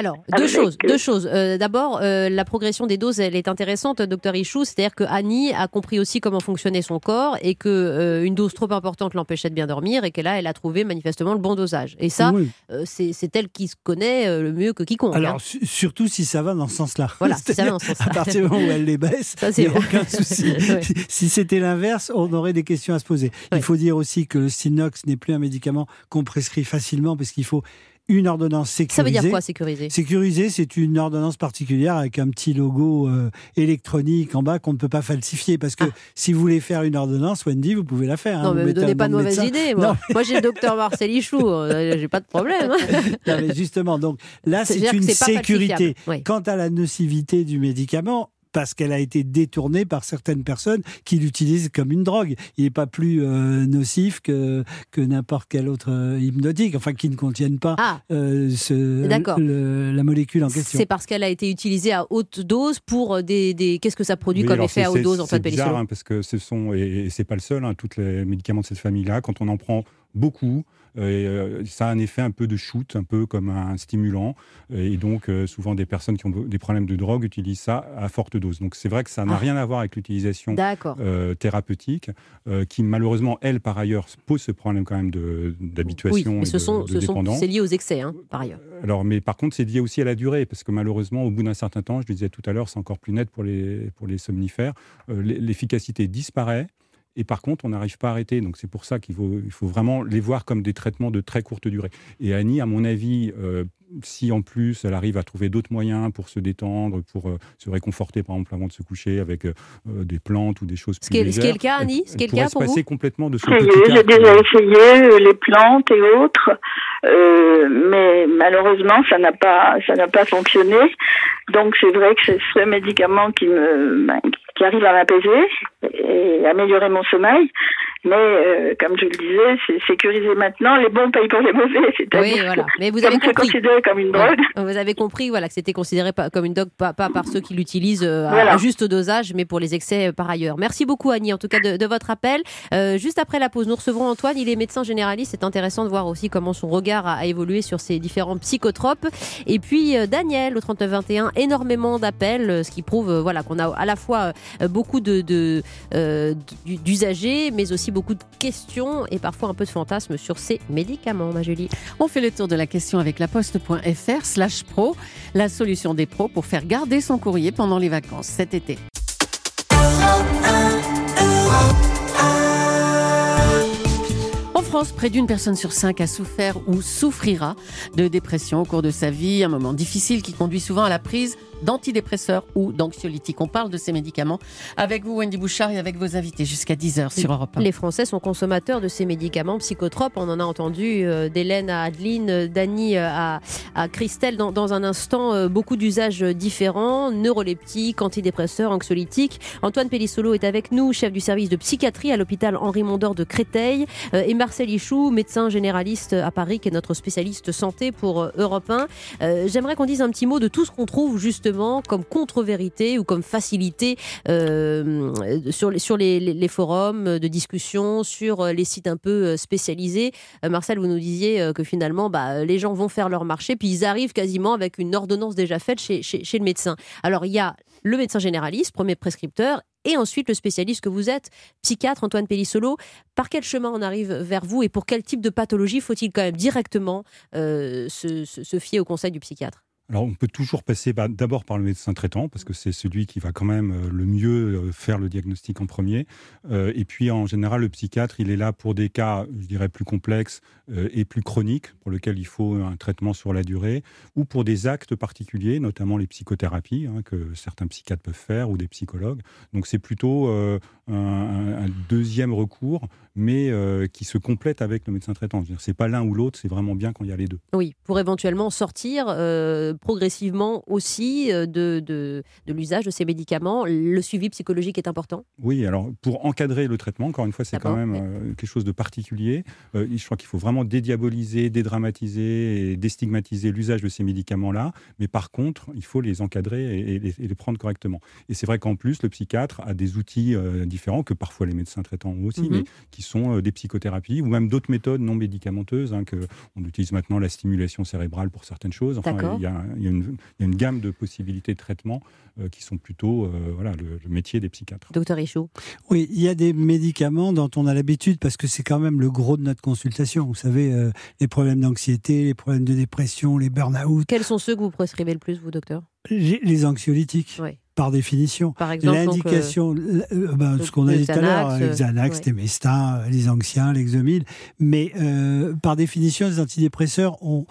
Alors, deux
Avec,
choses. Deux choses. Euh, D'abord, euh, la progression des doses, elle est intéressante, docteur Ichou. C'est-à-dire que Annie a compris aussi comment fonctionnait son corps et que euh, une dose trop importante l'empêchait de bien dormir et que là, elle a trouvé manifestement le bon dosage. Et ça,
Oui.
euh, c'est elle qui se connaît euh, le mieux que quiconque. hein.
Alors, su- surtout si ça va dans ce sens-là.
Voilà, si [laughs] ça va dans ce sens-là.
À partir du moment où elle les baisse,
Ça, c'est
il n'y a aucun souci. [laughs]
Ouais.
Si- Si c'était l'inverse, on aurait des questions à se poser.
Ouais.
Il faut dire aussi que le Sinox n'est plus un médicament qu'on prescrit facilement parce qu'il faut une ordonnance sécurisée.
Ça veut dire quoi, sécuriser
Sécurisé, c'est une ordonnance particulière avec un petit logo euh, électronique en bas qu'on ne peut pas falsifier. Parce que si vous voulez faire une ordonnance, Wendy, vous pouvez la faire. hein.
Ah. Non,
Vous
mais me
mettez
donnez pas de
nom
mauvaise
médecin.
idée. [laughs] Moi, j'ai le docteur Marcel Ichou. euh, j'ai pas de problème. hein. [laughs]
Non, mais justement, donc là, c'est une sécurité.
Oui.
Quant à la nocivité du médicament, parce qu'elle a été détournée par certaines personnes qui l'utilisent comme une drogue. Il n'est pas plus euh, nocif que, que n'importe quel autre euh, hypnotique, enfin qui ne contiennent pas
Ah,
euh, ce-
D'accord.
le- la molécule en question.
c'est parce qu'elle a été utilisée à haute dose pour des. des... Qu'est-ce que ça produit
Oui,
comme effet
c'est-
à haute
c'est-
dose,
C'est
Antoine
bizarre
Pellissolo
hein, parce que ce sont et, et c'est pas le seul. Hein, tous les médicaments de cette famille-là, quand on en prend beaucoup, euh, et, euh, ça a un effet un peu de shoot, un peu comme un stimulant. Et donc euh, souvent des personnes qui ont des problèmes de drogue utilisent ça à forte dose. Donc c'est vrai que ça n'a
Ah.
rien à voir avec l'utilisation euh, thérapeutique, euh, qui malheureusement elle par ailleurs pose ce problème quand même
Oui,
d'habituation
mais
et de,
sont,
de
ce sont, c'est lié aux excès, hein, par ailleurs.
Alors, mais par contre, c'est lié aussi à la durée, parce que malheureusement, au bout d'un certain temps, je le disais tout à l'heure, c'est encore plus net pour les, pour les somnifères, euh, l'e- l'efficacité disparaît. Et par contre, on n'arrive pas à arrêter. Donc, c'est pour ça qu'il faut, vraiment les voir comme des traitements de très courte durée. Et Annie, à mon avis, euh, si en plus elle arrive à trouver d'autres moyens pour se détendre, pour euh, se réconforter, par exemple, avant de se coucher avec euh, euh, des plantes ou des choses
Ce
plus
qui est- ce qui est
légères,
le cas, Annie Ce qui est le cas pour
se
vous
passer complètement de
y
petit
j'ai déjà essayé les plantes et autres, euh, mais malheureusement ça n'a pas ça n'a pas fonctionné. Donc c'est vrai que c'est ce médicament qui me ben, qui arrive à m'apaiser et améliorer mon sommeil. Mais euh, comme je le disais, c'est sécurisé maintenant. Les bons payent pour les mauvais, c'est-à-dire
Oui, voilà. Mais vous avez compris.
considéré comme une drogue.
Vous avez compris voilà, que c'était considéré comme une drogue, pas, pas par ceux qui l'utilisent euh, à-
Voilà.
à, juste dosage, mais pour les excès euh, par ailleurs. Merci beaucoup Annie, en tout cas de, de votre appel. Euh, juste après la pause, nous recevrons Antoine, il est médecin généraliste. C'est intéressant de voir aussi comment son regard a, a évolué sur ces différents psychotropes. Et puis euh, Daniel au 3921, énormément d'appels, ce qui prouve voilà, qu'on a à la fois beaucoup de, d'usagers, mais aussi beaucoup de questions et parfois un peu de fantasmes sur ces médicaments, ma Julie.
On fait le tour de la question avec laposte.fr slash pro, la solution des pros pour faire garder son courrier pendant les vacances cet été. En France, près d'une personne sur cinq a souffert ou souffrira de dépression au cours de sa vie, un moment difficile qui conduit souvent à la prise d'antidépresseurs ou d'anxiolytiques. On parle de ces médicaments avec vous, Wendy Bouchard, et avec vos invités jusqu'à 10h sur Europe 1.
Les Français sont consommateurs de ces médicaments psychotropes. On en a entendu euh, d'Hélène à Adeline, euh, d'Annie euh, à, à Christelle dans, un instant. beaucoup d'usages différents, neuroleptiques, antidépresseurs, anxiolytiques. Antoine Pellissolo est avec nous, chef du service de psychiatrie à l'hôpital Henri Mondor de Créteil. Et Marcel Ichou, médecin généraliste à Paris, qui est notre spécialiste santé pour Europe 1. Euh, J'aimerais qu'on dise un petit mot de tout ce qu'on trouve justement comme contre-vérité ou comme facilité euh, sur, les, forums de discussion, sur euh, les sites un peu euh, spécialisés. Marcel, vous nous disiez que finalement, bah, les gens vont faire leur marché, puis ils arrivent quasiment avec une ordonnance déjà faite chez, le médecin. Alors, il y a le médecin généraliste, premier prescripteur, et ensuite le spécialiste que vous êtes, psychiatre Antoine Pellissolo. Par quel chemin on arrive vers vous et pour quel type de pathologie faut-il quand même directement se fier au conseil du psychiatre?
Alors, on peut toujours passer d'abord par le médecin traitant, parce que c'est celui qui va quand même euh, le mieux euh, faire le diagnostic en premier. Euh, et puis, en général, le psychiatre, il est là pour des cas, je dirais, plus complexes et plus chroniques, pour lesquels il faut un traitement sur la durée, ou pour des actes particuliers, notamment les psychothérapies, hein, que certains psychiatres peuvent faire, ou des psychologues. Donc, c'est plutôt un, un, deuxième recours, mais qui se complète avec le médecin traitant. C'est pas l'un ou l'autre, c'est vraiment bien quand il y a les deux.
Oui, pour éventuellement sortir progressivement aussi euh, de, de, l'usage de ces médicaments. Le suivi psychologique est important
Oui, alors pour encadrer le traitement, encore une fois, c'est quand même euh, quelque chose de particulier. Euh, je crois qu'il faut vraiment dédiaboliser, dédramatiser et déstigmatiser l'usage de ces médicaments-là. Mais par contre, il faut les encadrer et, les, prendre correctement. Et c'est vrai qu'en plus, le psychiatre a des outils différents que parfois les médecins traitants ont aussi, mhm. mais qui sont des psychothérapies ou même d'autres méthodes non médicamenteuses. Hein, que on utilise maintenant la stimulation cérébrale pour certaines choses. Enfin, il y a il y, a une, gamme de possibilités de traitement euh, qui sont plutôt euh, voilà, le, métier des psychiatres.
Docteur Richaud
Oui, il y a des médicaments dont on a l'habitude, parce que c'est quand même le gros de notre consultation. Vous savez, euh, les problèmes d'anxiété, les problèmes de dépression, les burn-out.
Quels sont ceux que vous prescrivez le plus, vous, docteur?
Les, anxiolytiques. Oui par définition.
Par exemple,
l'indication, ben, ce qu'on a dit tout à l'heure, les Xanax, ouais. les Anxiens, l'Exomil, mais par définition, les antidépresseurs ont,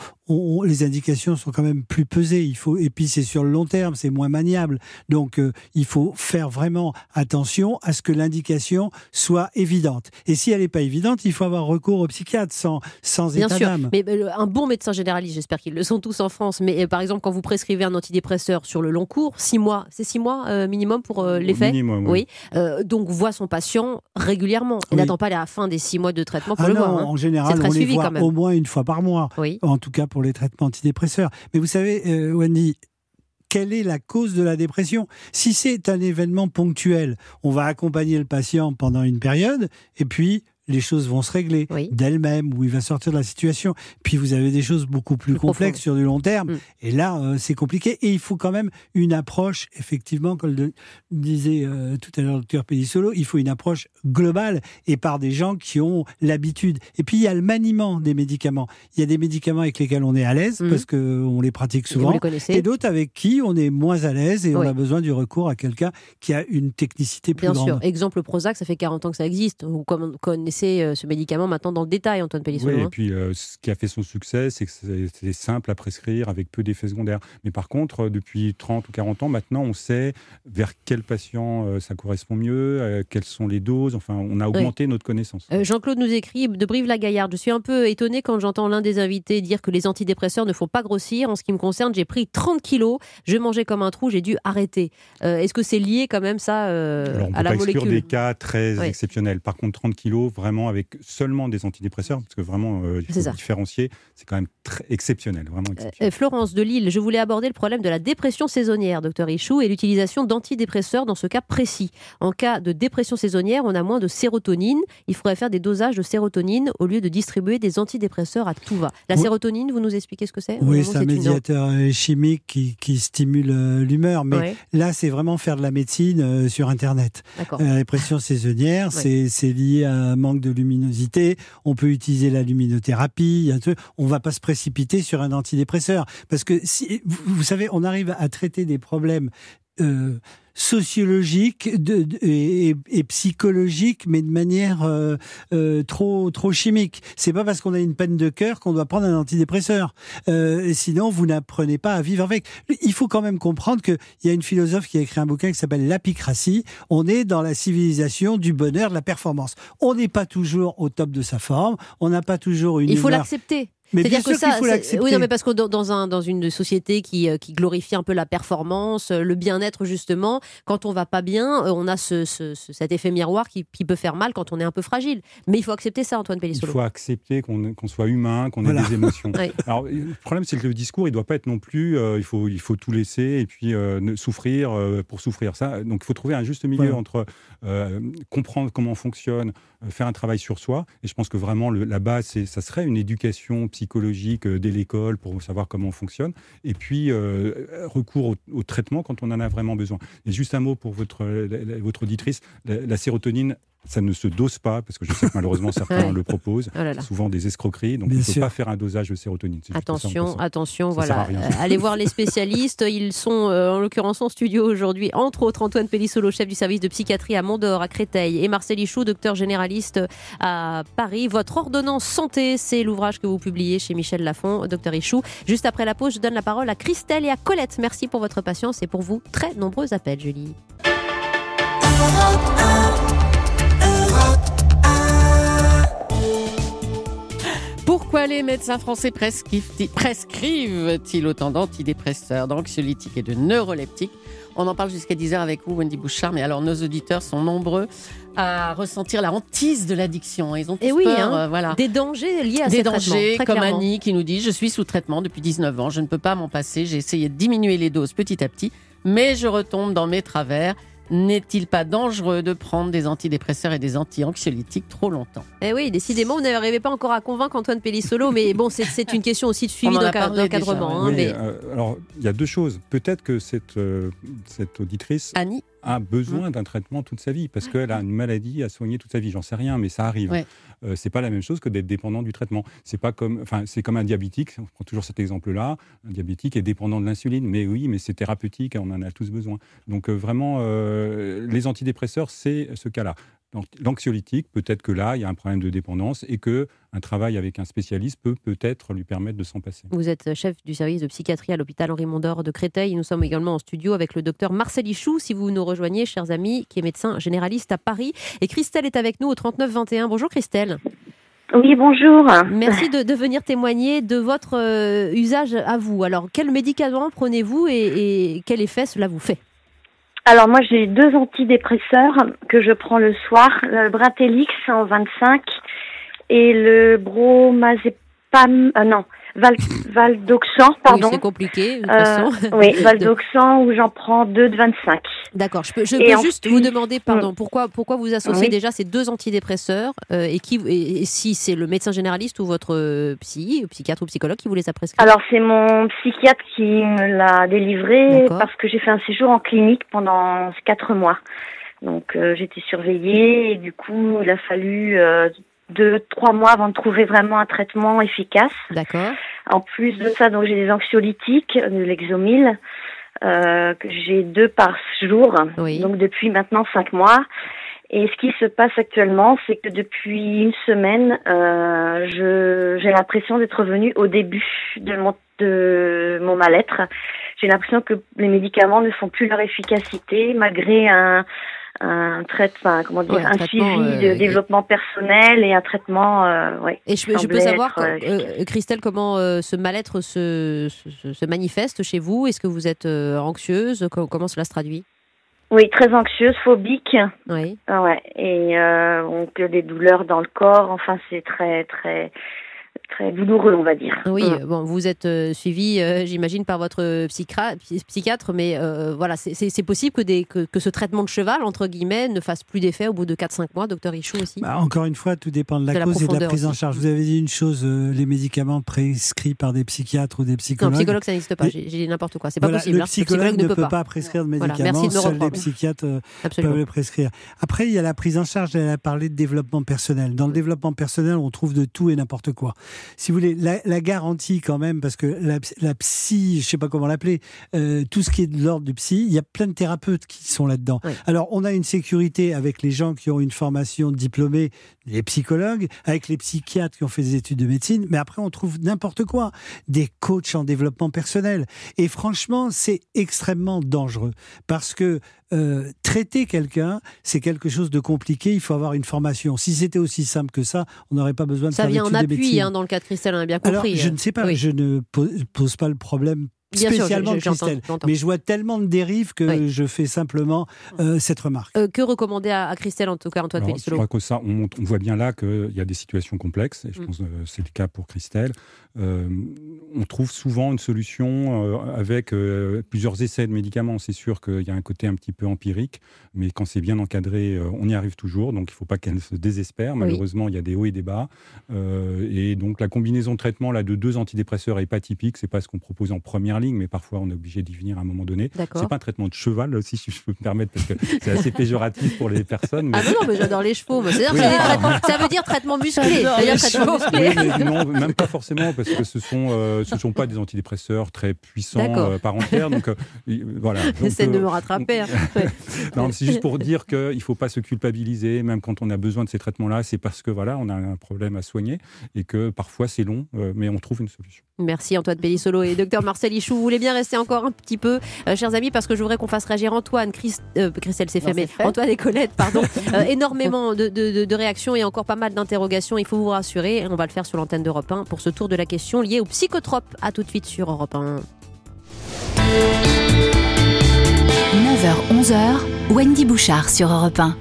les indications sont quand même plus pesées. Il faut, et puis c'est sur le long terme, c'est moins maniable. Donc euh, il faut faire vraiment attention à ce que l'indication soit évidente. Et si elle n'est pas évidente, il faut avoir recours au psychiatre sans, sans
Bien
état
sûr. Mais un bon médecin généraliste, j'espère qu'ils le sont tous en France, mais euh, par exemple quand vous prescrivez un antidépresseur sur le long cours, six mois, c'est six mois euh, minimum pour l'effet
Minimum,
oui. donc voit son patient régulièrement. Il n'attend pas la fin des six mois de traitement pour
ah
le
non,
voir. Hein.
En général, on les voit au moins une fois par mois. Oui. En tout cas pour les traitements antidépresseurs. Mais vous savez, euh, Wendy, quelle est la cause de la dépression? Si c'est un événement ponctuel, on va accompagner le patient pendant une période, et puis les choses vont se régler d'elles-mêmes, où il va sortir de la situation. Puis vous avez des choses beaucoup plus, complexes sur du long terme. Mm. Et là, euh, c'est compliqué. Et il faut quand même une approche, effectivement, comme le disait euh, tout à l'heure le docteur Pédisolo, il faut une approche globale et par des gens qui ont l'habitude. Et puis il y a le maniement des médicaments. Il y a des médicaments avec lesquels on est à l'aise mm. parce qu'on les pratique souvent. Et, d'autres avec qui on est moins à l'aise et on a besoin du recours à quelqu'un qui a une technicité plus grande.
Bien sûr. Exemple Prozac, ça fait 40 ans que ça existe. Vous connaissez euh, ce médicament maintenant dans le détail, Antoine Pellissolo.
Oui, et puis euh, ce qui a fait son succès, c'est que c'est simple à prescrire avec peu d'effets secondaires. Mais par contre, euh, depuis 30 ou 40 ans, maintenant, on sait vers quel patient ça correspond mieux, quelles sont les doses. Enfin, on a augmenté notre connaissance.
Jean-Claude nous écrit de Brive-la-Gaillarde. Je suis un peu étonné quand j'entends l'un des invités dire que les antidépresseurs ne font pas grossir. En ce qui me concerne, j'ai pris 30 kilos, je mangeais comme un trou, j'ai dû arrêter. Est-ce que c'est lié quand même ça à la molécule
des cas très exceptionnels. Par contre, 30 kilos, vraiment avec seulement des antidépresseurs, parce que vraiment, euh, il faut différencier, c'est quand même très exceptionnel, vraiment exceptionnel.
Euh, Florence de Lille, je voulais aborder le problème de la dépression saisonnière, docteur Ichou, et l'utilisation d'antidépresseurs dans ce cas précis. En cas de dépression saisonnière, on a moins de sérotonine. Il faudrait faire des dosages de sérotonine au lieu de distribuer des antidépresseurs à tout va. La sérotonine, vous nous expliquez ce que c'est?
Oui, c'est un médiateur euh, chimique qui, qui stimule l'humeur, mais là, c'est vraiment faire de la médecine sur Internet. La dépression saisonnière, c'est lié à un manque de luminosité, on peut utiliser la luminothérapie, on va pas se précipiter sur un antidépresseur. Parce que, si, vous, savez, on arrive à traiter des problèmes euh, sociologique de, et, psychologique, mais de manière euh, euh, trop trop chimique. C'est pas parce qu'on a une peine de cœur qu'on doit prendre un antidépresseur. Euh, sinon, vous n'apprenez pas à vivre avec. Il faut quand même comprendre qu'il y a une philosophe qui a écrit un bouquin qui s'appelle L'apicratie. On est dans la civilisation du bonheur, de la performance. On n'est pas toujours au top de sa forme. On n'a pas toujours une.
Il faut l'accepter.
Mais bien sûr qu'il faut l'accepter.
Oui, non, mais parce que dans, un, dans une société qui, euh, qui glorifie un peu la performance, euh, le bien-être justement, quand on va pas bien, euh, on a ce, cet effet miroir qui, qui, peut faire mal quand on est un peu fragile. Mais il faut accepter ça, Antoine Pellissolo.
Il faut accepter qu'on soit humain, qu'on ait des émotions. [laughs] Alors, le problème, c'est que le discours, il doit pas être non plus, il, faut, il faut tout laisser et puis souffrir pour souffrir. Ça, donc, il faut trouver un juste milieu entre comprendre comment on fonctionne, faire un travail sur soi. Et je pense que vraiment, le, la base, ça serait une éducation psychologique euh, dès l'école pour savoir comment on fonctionne, et puis euh, recours au, traitement quand on en a vraiment besoin. Et juste un mot pour votre, votre auditrice, la, sérotonine ça ne se dose pas, parce que je sais que malheureusement [laughs] certains
Ouais.
le proposent,
Oh là là.
souvent des escroqueries, donc
Bien
il ne faut
sûr.
pas faire un dosage de sérotonine.
Attention, attention,
Ça
voilà. Euh, allez voir les spécialistes. [laughs] Ils sont euh, en l'occurrence en studio aujourd'hui, entre autres Antoine Pellissolo, chef du service de psychiatrie à Mondor, à Créteil, et Marcel Ichou, docteur généraliste à Paris. Votre ordonnance santé, c'est l'ouvrage que vous publiez chez Michel Lafon, docteur Ichou. Juste après la pause, je donne la parole à Christelle et à Colette. Merci pour votre patience et pour vous très nombreux appels, Julie.
Pourquoi les médecins français prescrivent- prescrivent-ils autant d'antidépresseurs, d'anxiolytiques et de neuroleptiques On en parle jusqu'à 10h avec vous, Wendy Bouchard. Mais alors, nos auditeurs sont nombreux à ressentir la hantise de l'addiction. Ils ont tous
Eh oui,
peur,
hein.
euh, voilà.
Des dangers liés à
Des
ces
dangers, comme
clairement.
Annie qui nous dit Je suis sous traitement depuis 19 ans, je ne peux pas m'en passer. J'ai essayé de diminuer les doses petit à petit, mais je retombe dans mes travers. N'est-il pas dangereux de prendre des antidépresseurs et des anti-anxiolytiques trop longtemps?
Eh oui, décidément, vous n'arrivez pas encore à convaincre Antoine Pellissolo, mais bon, c'est- c'est une question aussi de suivi d'encadrement. hein,
Oui,
mais-
euh, alors, il y a deux choses. Peut-être que cette, euh, cette auditrice
Annie
a
Mmh.
besoin d'un traitement toute sa vie parce qu'elle a une maladie à soigner toute sa vie. J'en sais rien, mais ça arrive.
Ouais.
Euh, c'est pas la même chose que d'être dépendant du traitement. C'est pas comme, enfin, c'est comme un diabétique. On prend toujours cet exemple-là. Un diabétique est dépendant de l'insuline, mais oui, mais c'est thérapeutique. On en a tous besoin. Donc euh, vraiment, euh, les antidépresseurs, c'est ce cas-là. L'anxiolytique, peut-être que là, il y a un problème de dépendance et que un travail avec un spécialiste peut peut-être lui permettre de s'en passer.
Vous êtes chef du service de psychiatrie à l'hôpital Henri Mondor de Créteil. Nous sommes également en studio avec le docteur Marcel Ichou, si vous nous rejoignez, chers amis, qui est médecin généraliste à Paris. Et Christelle est avec nous au 39 21. Bonjour Christelle.
Oui, bonjour.
Merci de, de venir témoigner de votre euh, usage à vous. Alors, quel médicament prenez-vous et, et quel effet cela vous fait?
Alors moi j'ai deux antidépresseurs que je prends le soir, le Brintellix en 25 et le Bromazepam, euh, non, Val, Valdoxan, pardon.
Oui, c'est compliqué, de toute
Euh,
façon.
oui, [laughs] Valdoxan où j'en prends deux de 25.
D'accord, je peux, je juste
plus-
vous demander, pardon, pourquoi, pourquoi vous associez
Oui.
déjà ces deux antidépresseurs euh, et, qui, et, et si c'est le médecin généraliste ou votre psy, psychiatre ou psychologue qui vous les a prescrits?
Alors c'est mon psychiatre qui me l'a délivré parce que j'ai fait un séjour en clinique pendant quatre mois. Donc euh, j'étais surveillée et du coup il a fallu euh, deux, trois mois avant de trouver vraiment un traitement efficace.
D'accord.
En plus de ça, donc j'ai des anxiolytiques, de l'exomil, euh, que j'ai deux par jour,
Oui.
donc depuis maintenant cinq mois. Et ce qui se passe actuellement, c'est que depuis une semaine, euh, je j'ai l'impression d'être revenue au début de mon de mon mal-être. J'ai l'impression que les médicaments ne font plus leur efficacité malgré un un traitement, comment dire,
Ouais, un
suivi
euh,
de développement personnel et un traitement, euh, ouais.
Et je, peux- je peux savoir,
être, euh,
euh, Christelle, comment ce mal-être se, se, se manifeste chez vous? Est-ce que vous êtes anxieuse? Co- Comment cela se traduit?
Oui, très anxieuse, phobique.
Oui.
Ouais, et donc des douleurs dans le corps. Enfin, c'est très très très douloureux, on va dire.
Oui, euh, bon, vous êtes euh, suivi, euh, j'imagine, par votre psychiatre, mais euh, voilà, c'est- possible que, des, que, que ce traitement de cheval, entre guillemets, ne fasse plus d'effet au bout de 4-5 mois, docteur Ichou aussi?
Bah, encore une fois, tout dépend de la
De la
cause et de la prise en charge. Vous avez dit une chose, euh, les médicaments prescrits par des psychiatres ou des
Non,
psychologues.
psychologue, ça n'existe pas, j'ai dit n'importe quoi, c'est pas
Voilà,
possible.
le
hein,
psychologue ne peut pas, prescrire de
Voilà,
médicaments,
merci de me
seuls les psychiatres
Absolument.
peuvent le prescrire. Après, il y a la prise en charge, elle a parlé de développement personnel. Dans le développement personnel, on trouve de tout et n'importe quoi. Si vous voulez, la, la garantie quand même, parce que la, la psy, je sais pas comment l'appeler, euh, tout ce qui est de l'ordre du psy, il y a plein de thérapeutes qui sont là-dedans.
Oui.
Alors, on a une sécurité avec les gens qui ont une formation diplômée, les psychologues, avec les psychiatres qui ont fait des études de médecine, mais après, on trouve n'importe quoi. Des coachs en développement personnel. Et franchement, c'est extrêmement dangereux parce que euh, traiter quelqu'un, c'est quelque chose de compliqué. Il faut avoir une formation. Si c'était aussi simple que ça, on n'aurait pas besoin de
Ça
faire
vient en appui, hein, dans le cas de Christelle, on a bien
Alors,
compris.
je ne sais pas,
Oui.
je ne po- pose pas le problème
Bien sûr,
spécialement
je-
de
je-
Christelle, mais je vois tellement de dérives que
Oui.
je fais simplement euh, cette remarque.
Euh, que recommander à, à Christelle, en tout cas, Antoine
Alors, je crois que ça, on, voit bien là qu'il y a des situations complexes, et je
Mm.
pense que c'est le cas pour Christelle. Euh, on trouve souvent une solution euh, avec euh, plusieurs essais de médicaments. C'est sûr qu'il y a un côté un petit peu empirique, mais quand c'est bien encadré, euh, on y arrive toujours. Donc il ne faut pas qu'elle se désespère.
Oui.
Malheureusement, il y a des hauts et des bas. Euh, et donc la combinaison de traitement là, de deux antidépresseurs n'est pas typique. C'est pas ce qu'on propose en première première ligne, mais parfois on est obligé d'y venir à un moment donné. C'est pas un traitement de cheval, si je peux me permettre, parce que c'est assez péjoratif pour les personnes. mais-
Ah non, non, mais j'adore les chevaux.
Oui,
ça veut dire traitement musclé.
J'adore
Ça veut dire
les
traitement musclé.
Oui, mais non, même pas forcément, parce que ce sont, euh, ce sont pas des antidépresseurs très puissants euh, par entière. Donc, euh, voilà. [laughs] Donc,
Essaie de
euh,
me rattraper. hein. Ouais. [laughs]
Non, c'est juste pour dire qu'il ne faut pas se culpabiliser, même quand on a besoin de ces traitements-là, c'est parce que voilà, on a un problème à soigner et que parfois c'est long, euh, mais on trouve une solution.
Merci Antoine Pellissolo et docteur Marcel Ichou. Vous voulez bien rester encore un petit peu, euh, chers amis, parce que je voudrais qu'on fasse réagir Antoine, euh, Christelle, c'est fait, mais. Antoine et Colette, pardon. [laughs] Euh, énormément de, de- de- de réactions et encore pas mal d'interrogations. Il faut vous rassurer. On va le faire sur l'antenne d'Europe 1 pour ce tour de la question liée aux psychotropes. À tout de suite sur Europe 1.
9h-11h, Wendy Bouchard sur Europe 1.